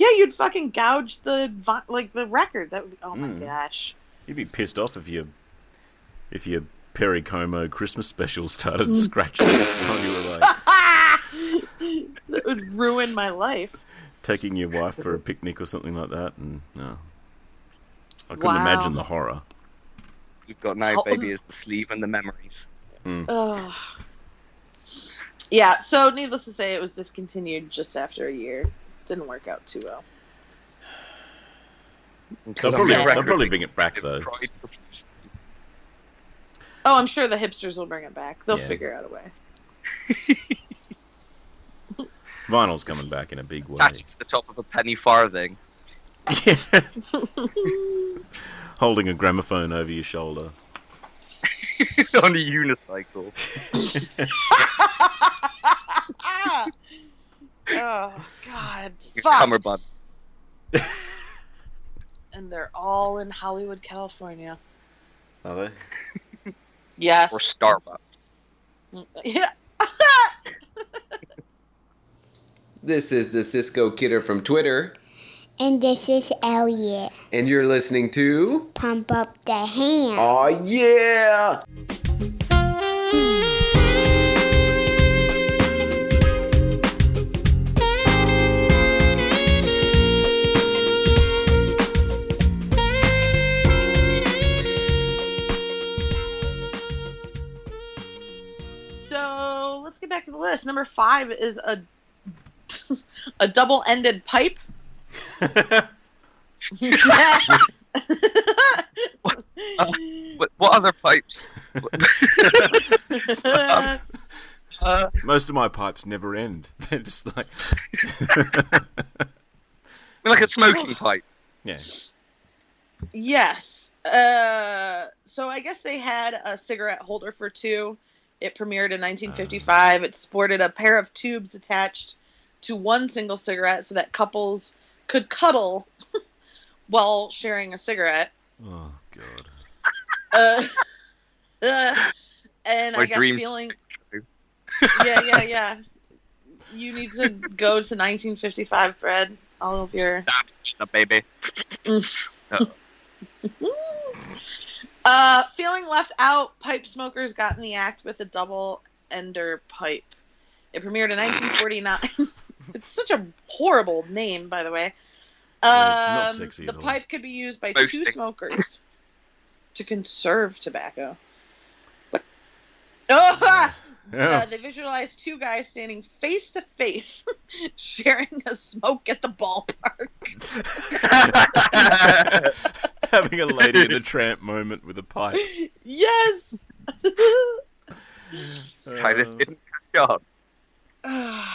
yeah, you'd fucking gouge the like the record. That would be, oh my Mm. gosh. You'd be pissed off if you if your Perry Como Christmas special started scratching and you like that would ruin my life. Taking your wife for a picnic or something like that, and no, I couldn't Wow. imagine the horror. You've got now, How- baby, is the sleeve and the memories. Ugh. Yeah, so needless to say, it was discontinued just after a year. Didn't work out too well. They'll probably, they'll probably bring it back though. Oh, I'm sure the hipsters will bring it back. They'll Yeah. figure out a way. Vinyl's coming back in a big way. Attached to the top of a penny farthing. Yeah. Holding a gramophone over your shoulder. on a unicycle. Oh God! Your Fuck! cummerbund. And they're all in Hollywood, California. Are they? Yes. Or Starbucks. Yeah. This is the Cisco Kidder from Twitter, And this is Elliot. and you're listening to. Pump up the ham. Oh yeah! Back to the list. Number five is a a double-ended pipe. What, what other pipes? Uh, Most of my pipes never end. They're just like, like a smoking pipe. yeah. yes. Uh, so I guess they had a cigarette holder for two. It premiered in 1955. It sported a pair of tubes attached to one single cigarette so that couples could cuddle while sharing a cigarette. Oh god. Uh, uh, and I guess dream- feeling. Yeah, yeah, yeah. You need to go to 1955, Fred. All of your. The baby. Uh, feeling left out, pipe smokers got in the act with a double ender pipe. It premiered in 1949. it's such a horrible name, by the way. Yeah, not Um, sexy the pipe could be used by Most two sexy. smokers to conserve tobacco. What? Oh, uh, Yeah. they visualized two guys standing face to face, sharing a smoke at the ballpark. Having a lady in the tramp moment with a pipe. yes. I just Uh, didn't catch on.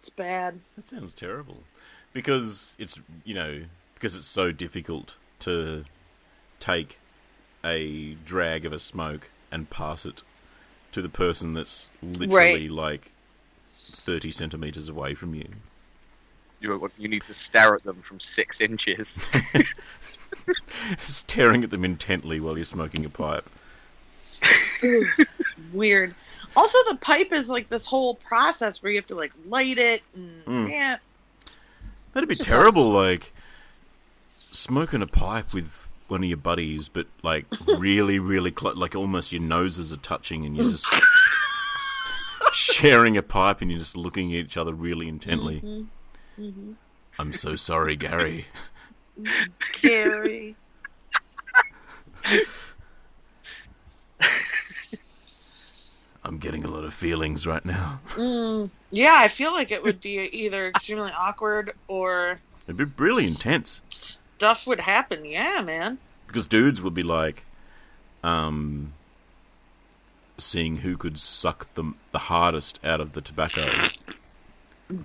it's bad. That sounds terrible. Because it's you know because it's so difficult to take a drag of a smoke and pass it to the person that's literally like thirty centimeters away from you. You, you need to stare at them from six inches. Staring at them intently while you're smoking a pipe. Weird. Also, the pipe is like this whole process where you have to like light it and Mm. yeah. That'd be terrible, like smoking a pipe with one of your buddies, but like really, really close, like almost your noses are touching, and you're just sharing a pipe, and you're just looking at each other really intently. Mm-hmm. I'm so sorry, Gary. Gary. I'm getting a lot of feelings right now. Mm, yeah, I feel like it would be either extremely awkward or It'd be really intense stuff would happen. Yeah, man. because dudes would be like, um, seeing who could suck the the hardest out of the tobacco.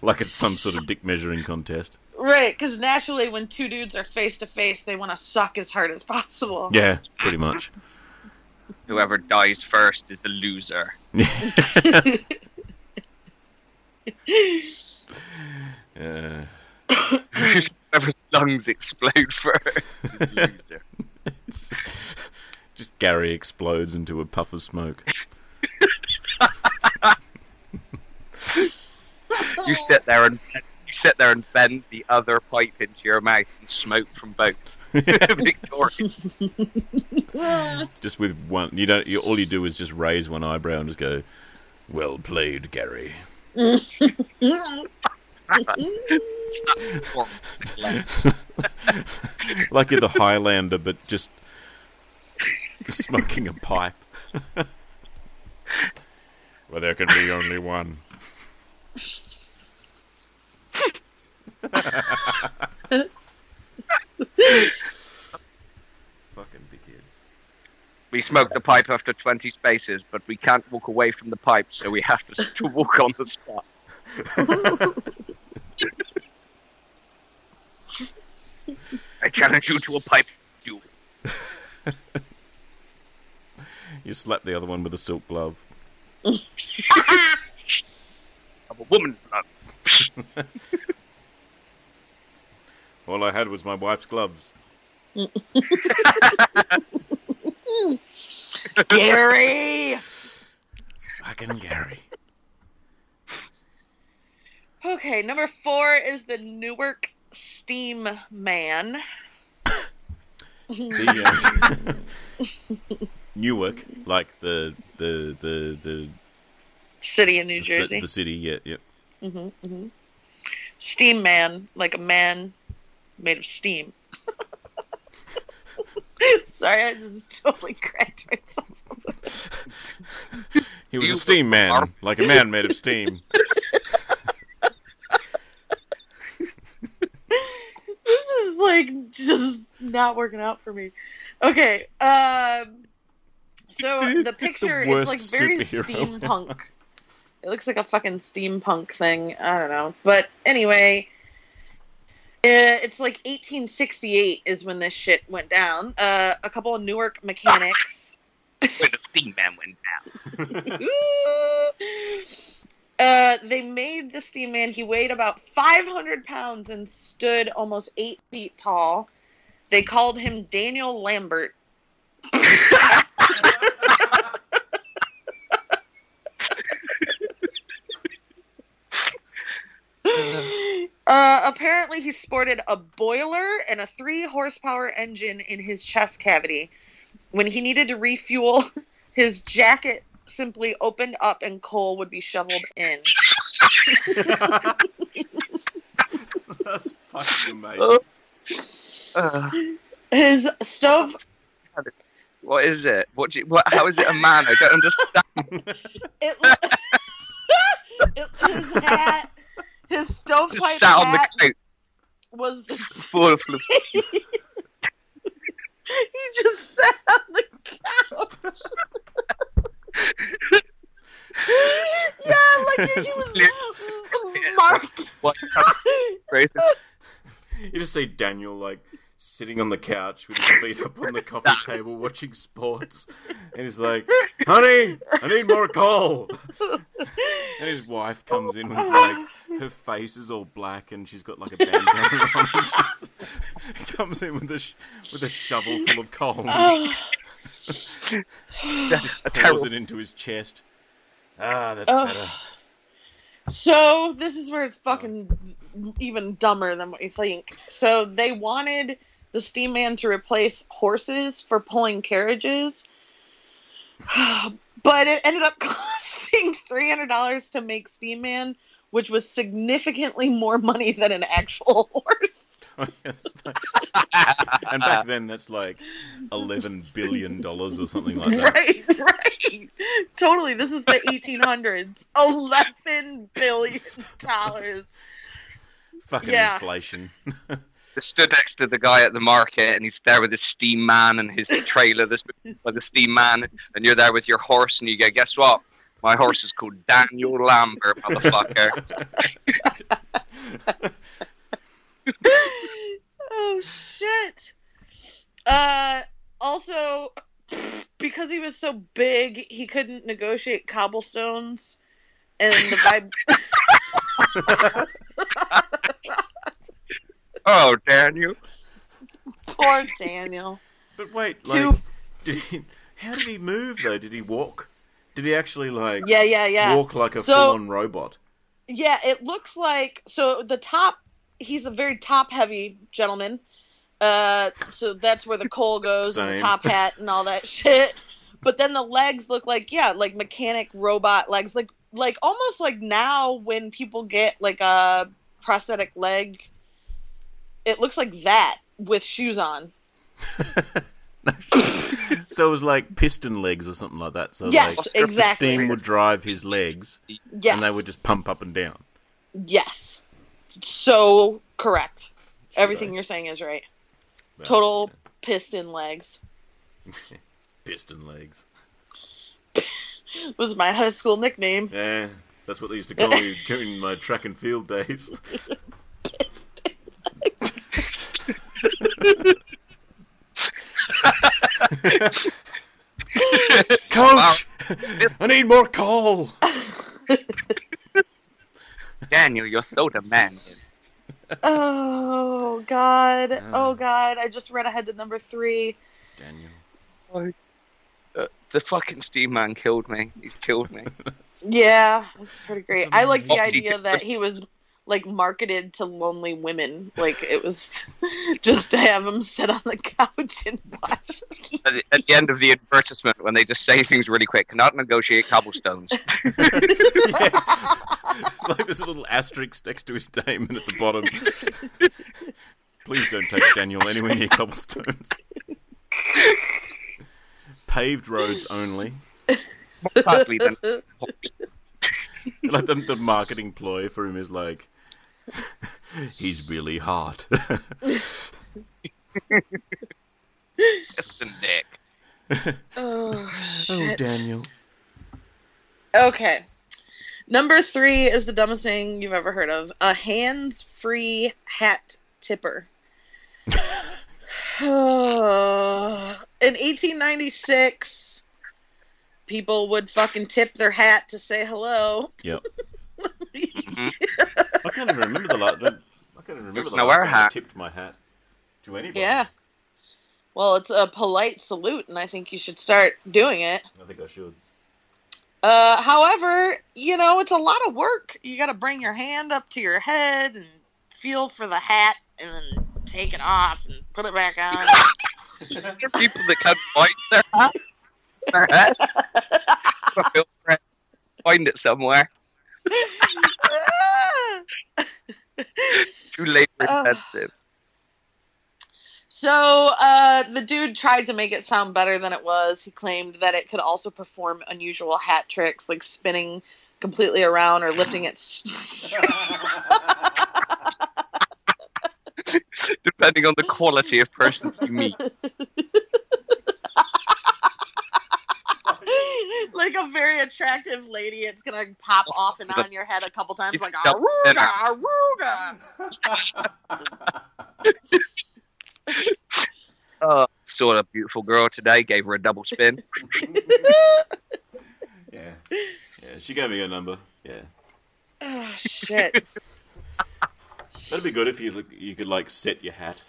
like it's some sort of dick measuring contest. Right, because naturally, when two dudes are face to face, they want to suck as hard as possible. Yeah, pretty much. Whoever dies first is the loser. Yeah. Whoever's lungs explode first is the loser. just, just Gary explodes into a puff of smoke. You sit there and you sit there and bend the other pipe into your mouth and smoke from both. Victorious. just with one, you don't. You, all you do is just raise one eyebrow and just go, Well played, Gary. like you're the Highlander, but just smoking a pipe. well, there can be only one. Fucking dickheads. We smoke the pipe after 20 spaces, but we can't walk away from the pipe, so we have to, to walk on the spot. I challenge you to a pipe duel. You slap the other one with a silk glove. of a woman's lungs. All I had was my wife's gloves. Gary. Fucking Gary. Okay, number four is the Newark Steam Man. The, uh, Newark, like the the the the, City in New the, Jersey. the city. Yeah, yeah. hmm hmm Steam Man, like a man made of steam. Sorry, I just totally cracked myself. He was You a steam man, are- like a man made of steam. this is like just not working out for me. Okay, um, so the picture it's like very superhero. steampunk. It looks like a fucking steampunk thing. I don't know, but anyway, uh, it's like 1868 is when this shit went down. Uh, a couple of Newark mechanics. When the steam man went down. uh, they made the steam man. He weighed about 500 pounds and stood almost eight feet tall. They called him Daniel Lambert. Uh, apparently, he sported a boiler and a three horsepower engine in his chest cavity. When he needed to refuel, his jacket simply opened up and coal would be shoveled in. That's fucking amazing. Uh, His stove, what is it? What, do you, what? How is it a man? I don't understand. it, it his hat, his Just stovepipe sat on the couch was the. full of he just sat on the couch. yeah, like he was Mark. what? You just see Daniel like sitting on the couch with his feet up on the coffee table watching sports, and he's like, "Honey, I need more coal." And his wife comes in with like her face is all black and she's got like a bandana on. She comes in with a sh- with a shovel full of coal. And just A pours terrible- it into his chest. Ah, that's Oh. better. So this is where it's fucking even dumber than what you think. So they wanted the steam man to replace horses for pulling carriages, but it ended up costing three hundred dollars to make steam man, which was significantly more money than an actual horse. Oh, yes. and back then, that's like eleven billion dollars or something like that. Right, right. Totally. This is the eighteen hundreds. Eleven billion dollars. Fucking Yeah. inflation. Just stood next to the guy at the market, and he's there with his steam man and his trailer. This by the steam man, and you're there with your horse, and you go, "Guess what? My horse is called Daniel Lambert, motherfucker." oh shit. Uh also because he was so big, he couldn't negotiate cobblestones and the vibe oh, Daniel. poor Daniel. but wait, Two like, did he? How did he move though? Did he walk? Did he actually like Yeah, yeah, yeah. walk like a So- full-on robot? Yeah, it looks like so the top he's a very top heavy gentleman. Uh so that's where the coal goes and the top hat and all that shit. But then the legs look like yeah, like mechanic robot legs, like like almost like now when people get like a prosthetic leg, it looks like that with shoes on. so it was like piston legs or something like that. So Yes, like, exactly. the steam would drive his legs, Yes. and they would just pump up and down. Yes. So correct. Everything you're saying is right. Well, Total piston legs piston legs. was my high school nickname. Yeah, that's what they used to call me during my track and field days. Coach, I need more coal. Daniel, you're so demanding. Oh God. Uh. Oh God. I just read ahead to number three. Daniel. Uh, the fucking Steam Man killed me. He's killed me. Yeah, that's pretty great. I like the idea that he was like marketed to lonely women. Like it was just to have him sit on the couch and watch. At the, at the end of the advertisement, when they just say things really quick, cannot negotiate cobblestones. like this little asterisk next to his name and at the bottom. Please don't take Daniel anywhere near cobblestones. Paved roads only. More ugly Like the, the marketing ploy for him is like, he's really hot. just a dick. oh oh. Daniel. Okay. Number three is the dumbest thing you've ever heard of. A hands-free hat tipper. In 1896, people would fucking tip their hat to say hello. Yep. Mhm. I can't even remember the last. I can't even remember the No, last our time I hat. tipped my hat to anybody. Yeah. Well, it's a polite salute, and I think you should start doing it. I think I should. Uh, however, you know, it's a lot of work. You got to bring your hand up to your head and feel for the hat and then take it off and put it back on. People that can't find their hat. Their hat. I feel for it. Find it somewhere. Too labor intensive. so, uh, the dude tried to make it sound better than it was. He claimed that it could also perform unusual hat tricks like spinning completely around or lifting it. Depending on the quality of persons you meet. like a very attractive lady, it's gonna pop off and on your head a couple times, like Double aruga, aruga. Uh, oh, saw a beautiful girl today, gave her a double spin. Yeah. Yeah, she gave me her number. Yeah. Oh shit! That'd be good if you you could like set your hat,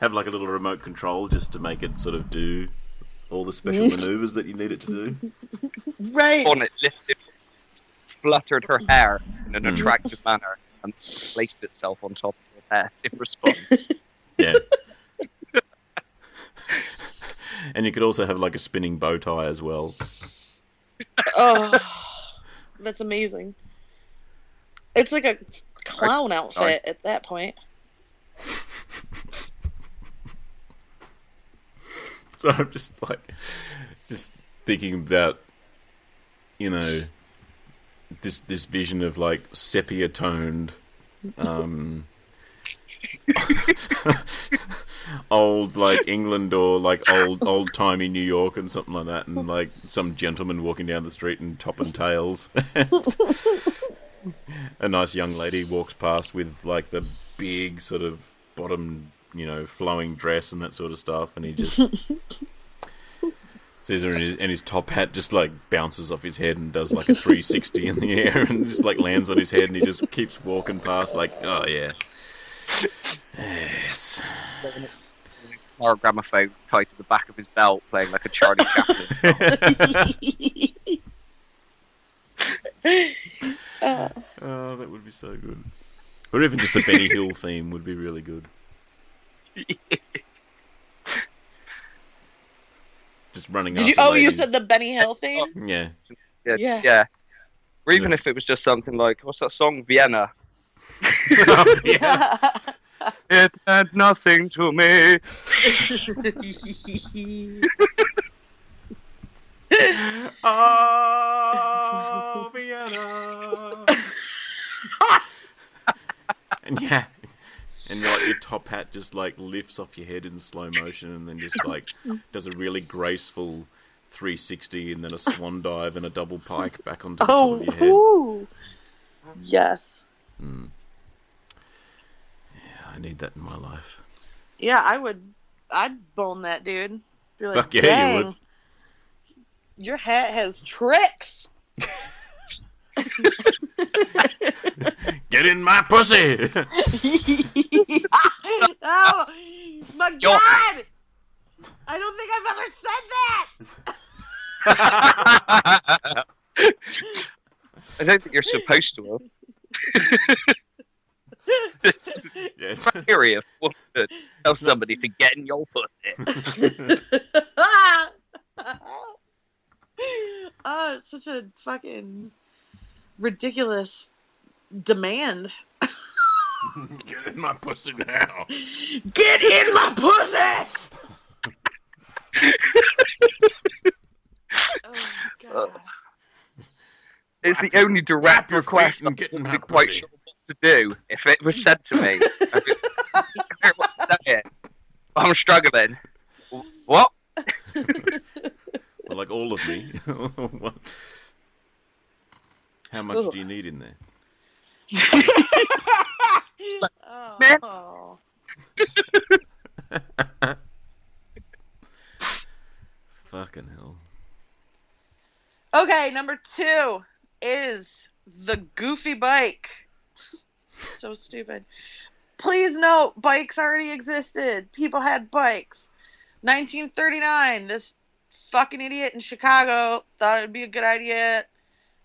have like a little remote control just to make it sort of do all the special maneuvers that you need it to do. right. On it lifted, fluttered her hair in an Mm. attractive manner, and placed itself on top of her head in response. Yeah. and you could also have like a spinning bow tie as well. Oh, that's amazing. It's like a clown outfit at that point. So I'm just like, just thinking about, you know, this this vision of like sepia toned, um, old like England or like old old timey New York and something like that, and like some gentleman walking down the street in top and tails. A nice young lady walks past with like the big sort of bottom, you know, flowing dress and that sort of stuff, and he just sees her in his, and his top hat just like bounces off his head and does like a 360 in the air and just like lands on his head and he just keeps walking past like, oh yeah, yes. Our gramophone tied to the back of his belt, playing like a Charlie Chaplin. Oh, that would be so good. Or even just the Benny Hill theme would be really good. Just running did you? Oh, you said the Benny Hill thing. Oh, yeah. Yeah, Yeah. yeah. Or even if it was just something like, what's that song? Vienna. yeah. It meant nothing to me. Oh, Vienna. and yeah, and like your top hat just like lifts off your head in slow motion, and then just like does a really graceful 360, and then a swan dive and a double pike back onto the oh, top of your head. ooh. yes. Hmm. Yeah, I need that in my life. Yeah, I would. I'd bone that dude. Be like, Fuck yeah, you would." your hat has tricks. Get in my pussy. oh my Yo. god! I don't think I've ever said that. I don't think you're supposed to. yes. Criteria for to tell somebody to get in your pussy. oh, it's such a fucking ridiculous demand. Get in my pussy now. Get in my pussy! oh my uh, god. It's the only direct request I'm get in not my quite pussy. sure to do. If it was said to me, I don't know what to say it. I'm struggling. What? Well, like all of me. What- How much do you need in there? Oh. Fucking hell. Okay, number two is the goofy bike. so stupid. Please note, bikes already existed. People had bikes. 1939, this fucking idiot in Chicago thought it'd be a good idea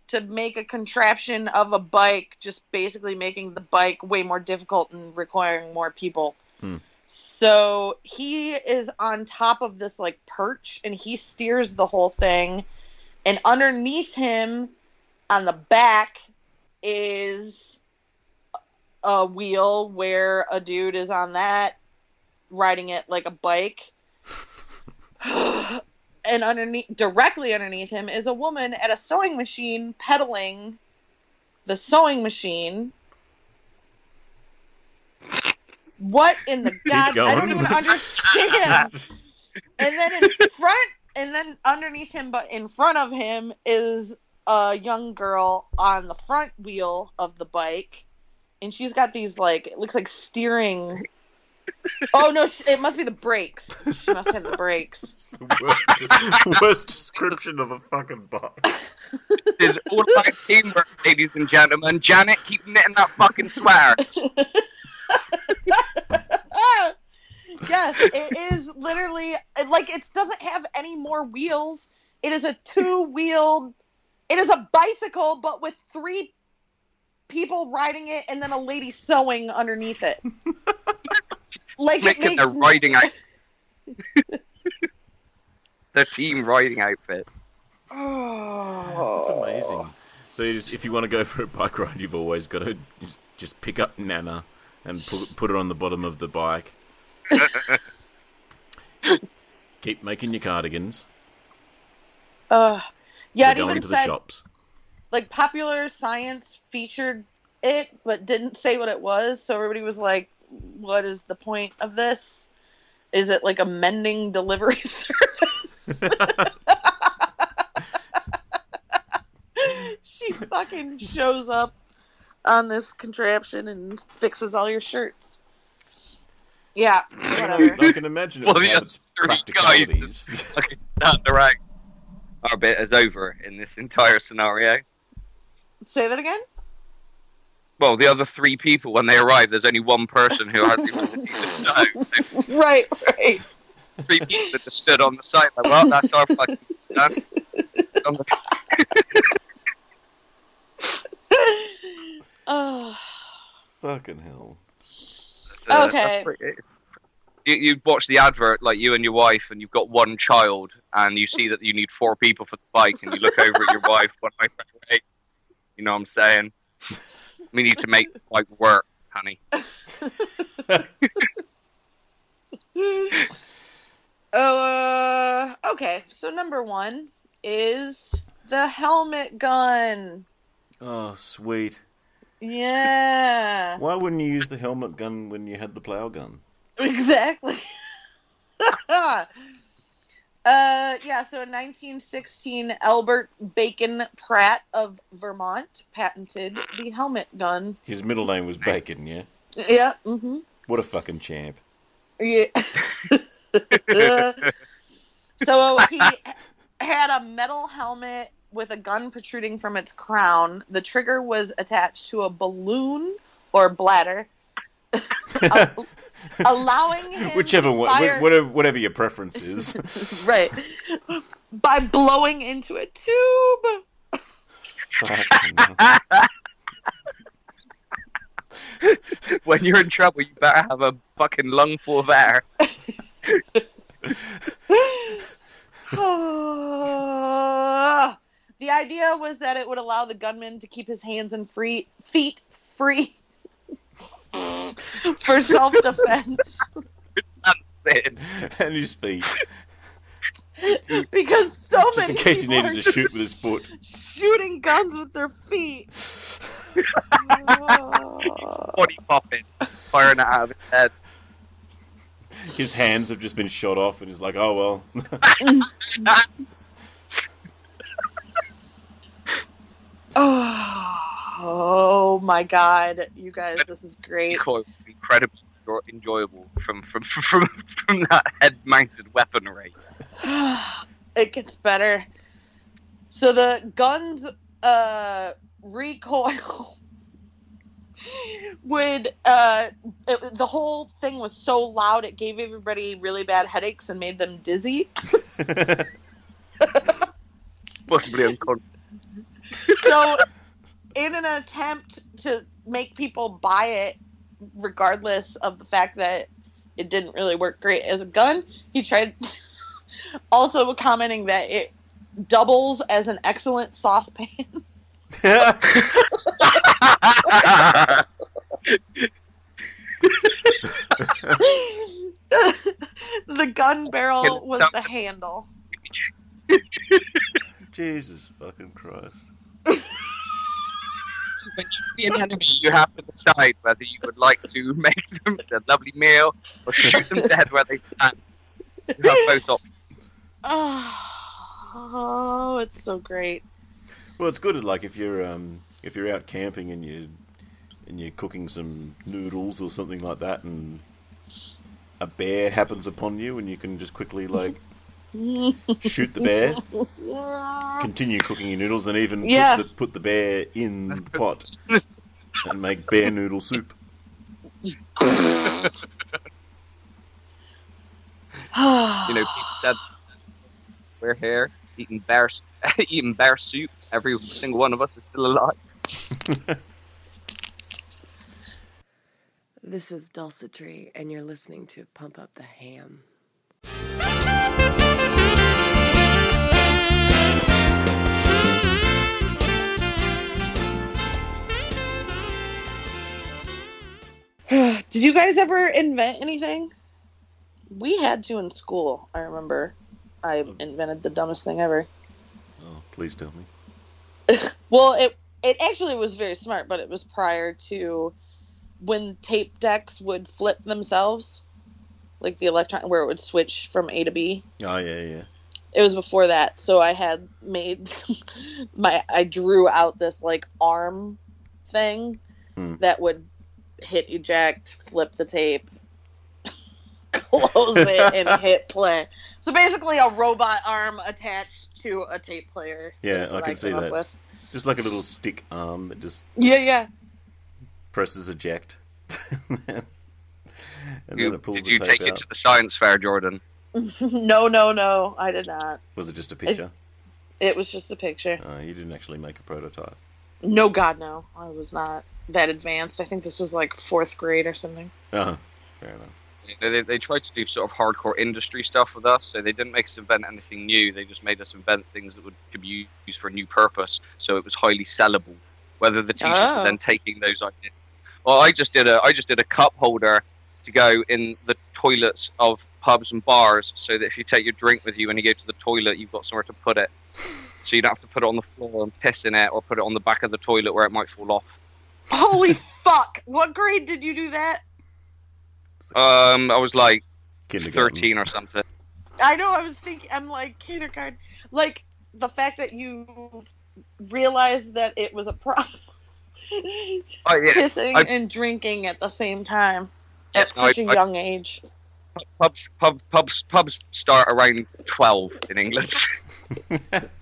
to make a contraption of a bike, just basically making the bike way more difficult and requiring more people. Hmm. So he is on top of this like perch and he steers the whole thing and underneath him on the back is a wheel where a dude is on that riding it like a bike and underneath directly underneath him is a woman at a sewing machine pedaling the sewing machine. What in the god? I don't even understand. And then in front and then underneath him but in front of him is a young girl on the front wheel of the bike. And she's got these like it looks like steering oh no sh- it must be the brakes she must have the brakes The worst, worst description of a fucking bike. This is all about teamwork, ladies and gentlemen. Janet, keep knitting that fucking sweater. yes it is literally like it doesn't have any more wheels it is a two-wheeled it is a bicycle but with three people riding it and then a lady sewing underneath it like it Making makes their riding out. their team riding outfit. oh That's amazing. So you just, if you want to go for a bike ride, you've always got to just, just pick up Nana and put, put it on the bottom of the bike. Keep making your cardigans. Uh, yeah, We're it even to the said shops. like popular science featured it, but didn't say what it was. So everybody was like, "What is the point of this? Is it like a mending delivery service?" she fucking shows up on this contraption and fixes all your shirts. Yeah, whatever. I can imagine it Well, would the have other three practicalities. Okay, down the right. Our bit is over in this entire scenario. Say that again. Well, the other three people, when they arrive, there's only one person who has the ability to know. right, right. Three people that just stood on the side like, well, that's our fucking done. Oh. Fucking hell. Uh, Okay. that's pretty- you, you watch the advert, like you and your wife, and you've got one child, and you see that you need four people for the bike, and you look over at your wife, one eye away. You know what I'm saying? We need to make like work, honey. Oh, uh, okay. So number one is the helmet gun. Oh, sweet. Yeah, Why wouldn't you use the helmet gun when you had the plow gun? exactly. uh, yeah. So in 1916, Albert Bacon Pratt of Vermont patented the helmet gun. His middle name was Bacon, yeah? Yeah. Mm-hmm. What a fucking champ. Yeah. so he had a metal helmet with a gun protruding from its crown. The trigger was attached to a balloon or bladder, a- allowing him Whichever to fire whatever, whatever your preference is. right by blowing into a tube. Fucking. When you're in trouble, you better have a fucking lung full of air. the idea was that it would allow the gunman to keep his hands and free feet free for self-defense and his feet. because so Just many in case he people needed are to shoot with his foot. shooting guns with their feet. Body popping, firing it out of his head. His hands have just been shot off, and he's like, oh well. oh my god, you guys, this is great. Recoil was incredibly enjoyable from from from from that head-mounted weaponry. it gets better. So the guns uh, recoil would uh, it, the whole thing was so loud it gave everybody really bad headaches and made them dizzy. Possibly unconscious. so in an attempt to make people buy it regardless of the fact that it didn't really work great as a gun he tried also commenting that it doubles as an excellent saucepan the gun barrel was the handle Jesus fucking Christ. Be an enemy, you have to decide whether you would like to make them a lovely meal or shoot them dead where they stand. You have both options. oh it's so great Well, it's good. Like if you're um, if you're out camping and you and you're cooking some noodles or something like that, and a bear happens upon you, and you can just quickly like shoot the bear, continue cooking your noodles, and even Yeah. put, the, put the bear in the pot and make bear noodle soup. You know, people said we're here eating bear, eating bear soup. Every single one of us is still alive. This is Dulcitry, and you're listening to Pump Up the Ham. Did you guys ever invent anything? We had to in school. I remember. I invented the dumbest thing ever. Oh, please tell me. Well, it it actually was very smart, but it was prior to when tape decks would flip themselves, like the electron where it would switch from A to B. Oh yeah, yeah. It was before that, so I had made my I drew out this like arm thing Hmm. that would hit eject, flip the tape, close it, and hit play. So basically, a robot arm attached to a tape player. Yeah, is I what can see came up that. with. Just like a little stick arm that just Yeah, yeah. presses eject, and then You- it pulls did the you tape take out. it to the science fair, Jordan? no, no, no. I did not. Was it just a picture? It was just a picture. Uh, you didn't actually make a prototype. No, God, no. I was not that advanced. I think this was like fourth grade or something. Uh-huh. Fair enough. You they, they tried to do sort of hardcore industry stuff with us, so they didn't make us invent anything new. They just made us invent things that would could be used for a new purpose. So it was highly sellable. Whether the teachers Oh. were then taking those ideas. Well, I just did a I just did a cup holder to go in the toilets of pubs and bars, so that if you take your drink with you when you go to the toilet, you've got somewhere to put it. So you don't have to put it on the floor and piss in it, or put it on the back of the toilet where it might fall off. Holy fuck! What grade did you do that? Um, I was like thirteen or something. I know. I was thinking. I'm like kindergarten. Like the fact that you realized that it was a problem. Oh yeah, Pissing I- and drinking at the same time at no, such I- a I- young age. pubs pub, pubs pubs start around twelve in England.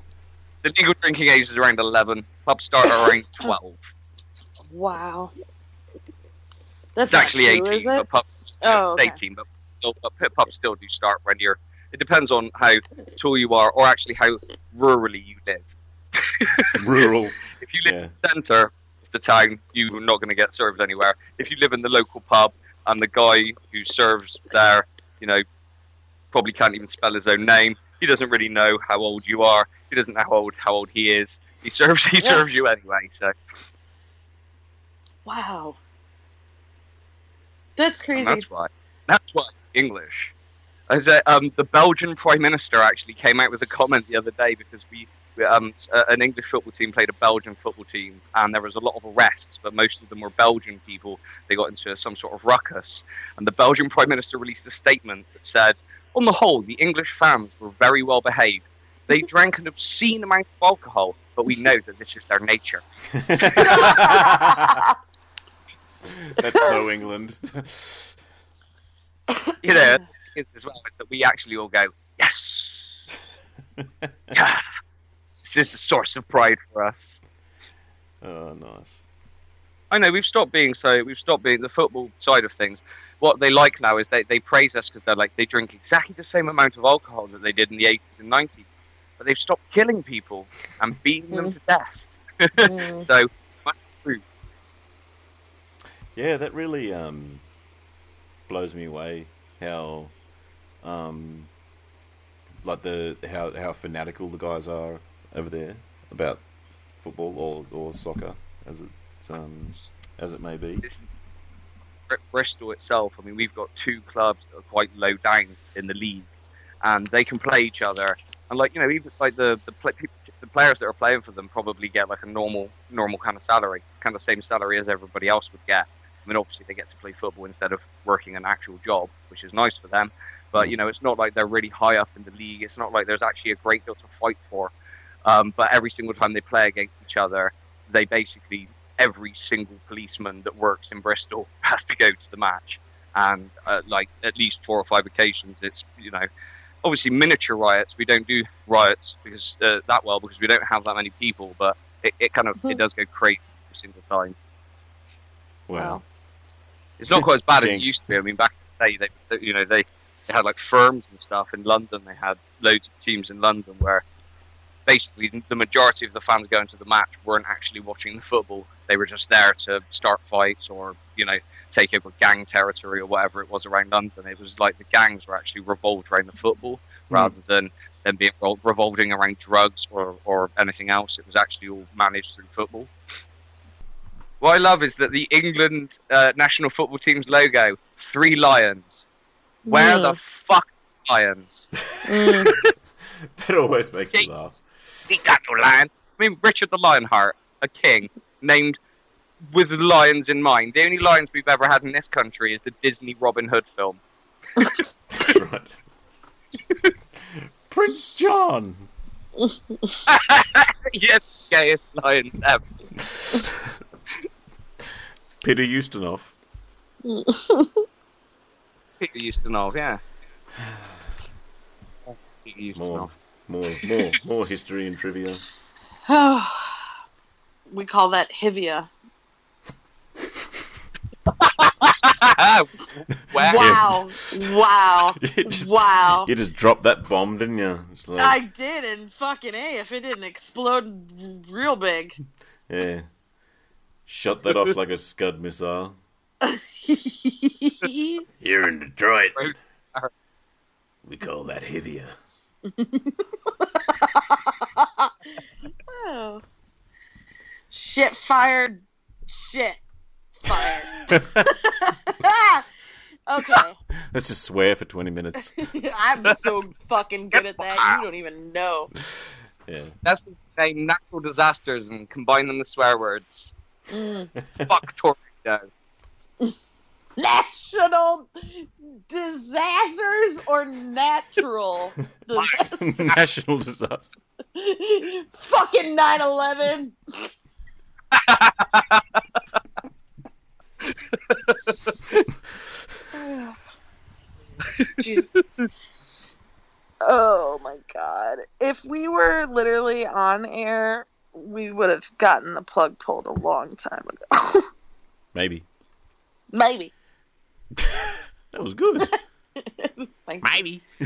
the legal drinking age is around eleven. Pubs start around twelve. Wow. That's It's actually not eighteen, is it? but pubs Oh, okay. eighteen, but, still, but pubs still do start when you're. It depends on how tall you are, or actually how rurally you live. Rural. If you live Yeah. in the centre of the town, you're not going to get served anywhere. If you live in the local pub and the guy who serves there, you know, probably can't even spell his own name, he doesn't really know how old you are. He doesn't know how old how old he is. He serves he Yeah. serves you anyway. So Wow. That's and crazy. that's why that's why English. As a, um, the Belgian Prime Minister actually came out with a comment the other day because we, we um, uh, an English football team played a Belgian football team and there was a lot of arrests, but most of them were Belgian people. They got into some sort of ruckus, and the Belgian Prime Minister released a statement that said, "On the whole, the English fans were very well behaved. They drank an obscene amount of alcohol, but we know that this is their nature." That's so England. You know, the is as well is that we actually all go, "Yes." Yeah. This is a source of pride for us. oh, nice. I know we've stopped being so. We've stopped being the football side of things. What they like now is they, they praise us because they're like they drink exactly the same amount of alcohol that they did in the 80s and 90s, but they've stopped killing people and beating them to death. Mm. So much true. Yeah, that really um, blows me away. How, um, like the how how fanatical the guys are over there about football or, or soccer, as it um, as it may be. This Br- Bristol itself. I mean, we've got two clubs that are quite low down in the league, and they can play each other. And like you know, even like the the, play, the players that are playing for them probably get like a normal normal kind of salary, kind of same salary as everybody else would get. I mean, obviously they get to play football instead of working an actual job, which is nice for them. But you know, it's not like they're really high up in the league. It's not like there's actually a great deal to fight for. Um, but every single time they play against each other, they basically every single policeman that works in Bristol has to go to the match, and uh, like at least four or five occasions, it's you know, obviously miniature riots. We don't do riots because uh, that well because we don't have that many people, but it, it kind of it does go crazy every single time. Wow. It's not quite as bad as it used to be. I mean, back in the day, they, you know, they, they had like firms and stuff in London. They had loads of teams in London where basically the majority of the fans going to the match weren't actually watching the football. They were just there to start fights or, you know, take over gang territory or whatever it was around London. It was like the gangs were actually revolved around the football rather than them being revol- revolving around drugs or, or anything else. It was actually all managed through football. What I love is that the England uh, national football team's logo, three lions. Where the fuck are lions? Mm. That always makes me laugh. He got no lion. I mean, Richard the Lionheart, a king named with lions in mind. The only lions we've ever had in this country is the Disney Robin Hood film. right. Prince John. yes, gayest lion ever. Peter Ustinov. Peter Ustinov, yeah. Peter Ustinov. more, more, more more history and trivia. Oh, we call that Hivia. Where? Wow. Wow. You just, Wow. you just dropped that bomb, didn't you? It's like, I did, and fucking A, if it didn't explode real big. yeah. shut that off like a Scud missile. Here in Detroit, we call that heavier. oh. Shit fired. Shit fired. okay. Let's just swear for 20 minutes. I'm so fucking good at that. You don't even know. Yeah. That's the name natural disasters and combine them with swear words. Mm. Fuck tornado. National disasters or natural disasters? National disaster. Fucking 9 11. Oh my god. If we were literally on air, we would have gotten the plug pulled a long time ago. Maybe. Maybe. That was good. Maybe.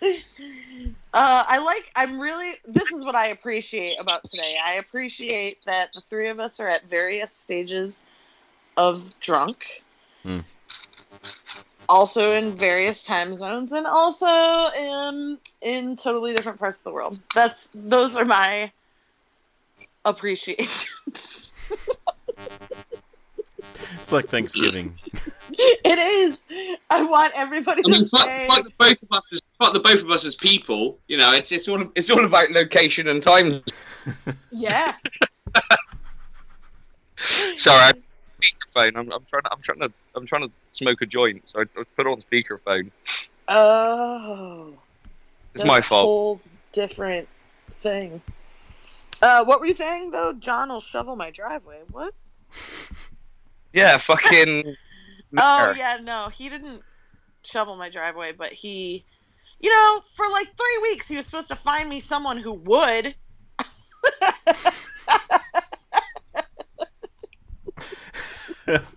Uh, I like. I'm really. This is what I appreciate about today. I appreciate that the three of us are at various stages of drunk. Hmm. Also in various time zones, and also in in totally different parts of the world. That's those are my appreciations. It's like Thanksgiving. it is. I want everybody I mean, to fuck, say. fuck the both of us, as, fuck the both of us as people. You know, it's it's all It's all about location and time. Yeah. Sorry, I speakerphone. I'm, I'm trying to. I'm trying to. I'm trying to smoke a joint, so I, I put it on speakerphone. Oh. It's my fault. whole different thing. Uh, what were you saying though? John will shovel my driveway. What? Yeah, fucking. Oh yeah, no, he didn't shovel my driveway, but he, you know, for like three weeks he was supposed to find me someone who would.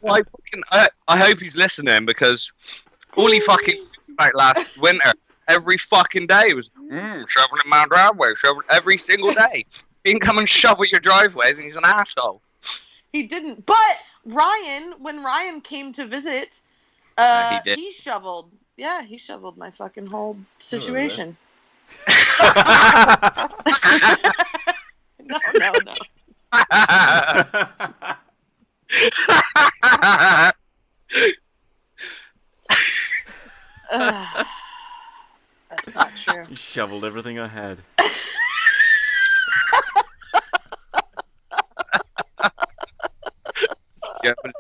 Well, I, fucking, I, I hope he's listening because all he fucking like last winter, every fucking day was mm, shoveling my driveway, shoveling every single day. He can come and shovel your driveway, and he's an asshole. He didn't. But Ryan, when Ryan came to visit, uh, Yeah, he he shoveled. Yeah, he shoveled my fucking whole situation. no, no, no. Ugh. That's not true. He shoveled everything I had.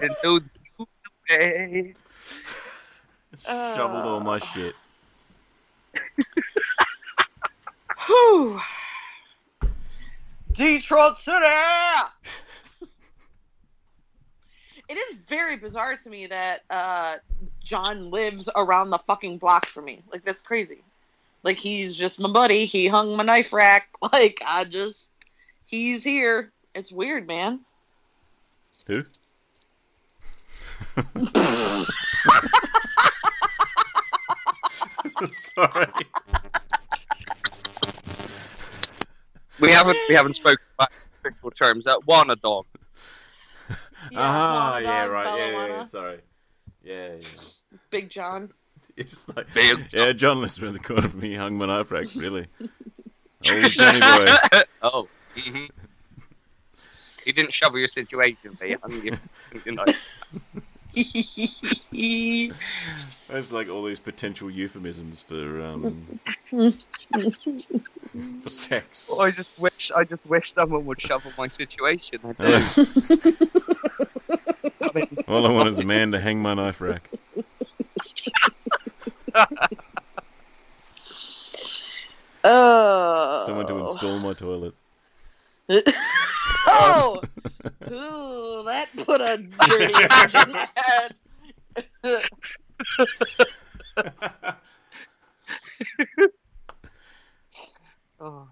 Yeah, but it didn't do way. Shoveled all my shit. Whew. Detroit City. it is very bizarre to me that uh, John lives around the fucking block from me. Like that's crazy. Like he's just my buddy. He hung my knife rack. Like I just, he's here. It's weird, man. Who? Sorry. We haven't we haven't spoken about official terms. That one a dog. ah, Juana yeah, Dog, right. Bella Yeah, yeah, Juana, yeah, sorry. Yeah, yeah. Big John. It's like, Big yeah, John lives around the corner from me, hung my knife rack, really. Old Johnny boy. oh. hmm He didn't shovel your situation, but he hung you. you know. There's like all these potential euphemisms for um for sex. Oh, I just wish I just wish someone would shovel my situation. I do. I mean, all I want is a man to hang my knife rack. Oh. Someone to install my toilet. Oh, um, ooh, that put a dirty in his head. oh.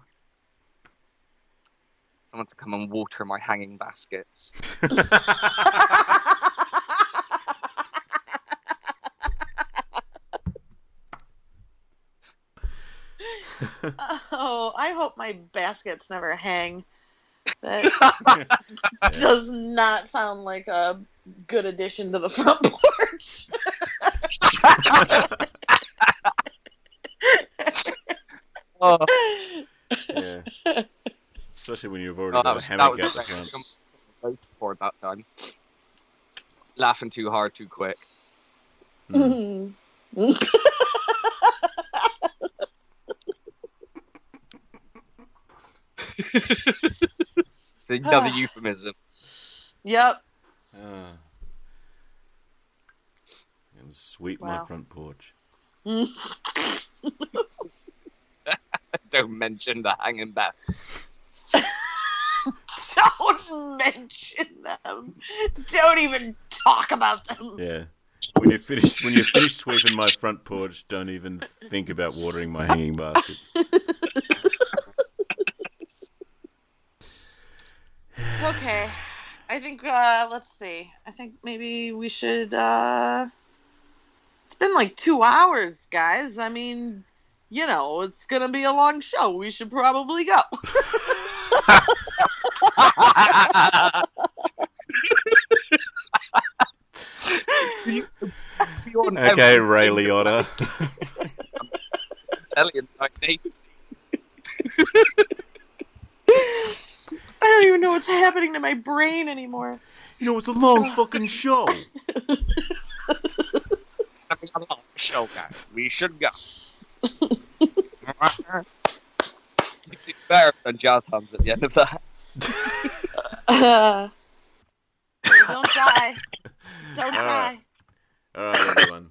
Someone to come and water my hanging baskets. oh, I hope my baskets never hang. That does not sound like a good addition to the front porch. Oh, yeah. Especially when you've already no, got uh, that a was, that hammock was out the front. right for that time. Laughing too hard, too quick. It's hmm. another euphemism. yep. Ah. And sweep my front porch. Don't mention the hanging bath. Don't mention them. Don't even talk about them. Yeah. When you finish when you finish sweeping my front porch, don't even think about watering my hanging basket. Okay. I think uh let's see. I think maybe we should uh It's been like 2 hours, guys. I mean, you know, it's going to be a long show. We should probably go. Okay, Ray Liotta. Alien technique. I don't even know what's happening to my brain anymore. You know, it's a long fucking show. Having a long show, guys. We should go. it's better than jazz hums at the end of that. Uh, don't die. Don't All die. right. Alright, everyone.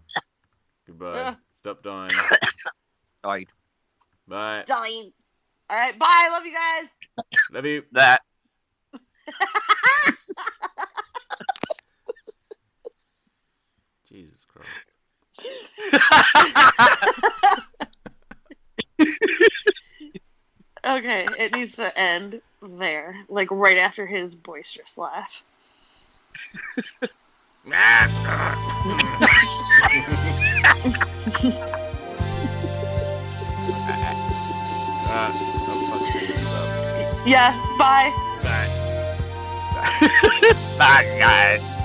Goodbye. Ugh. Stop dying. Died. Bye. Dying. All right. Bye. I love you guys. Love you. That. Jesus Christ. Okay. It needs to end there, like right after his boisterous laugh. Alright, I'm fucking up. Yes. Bye. Bye. Bye, guys.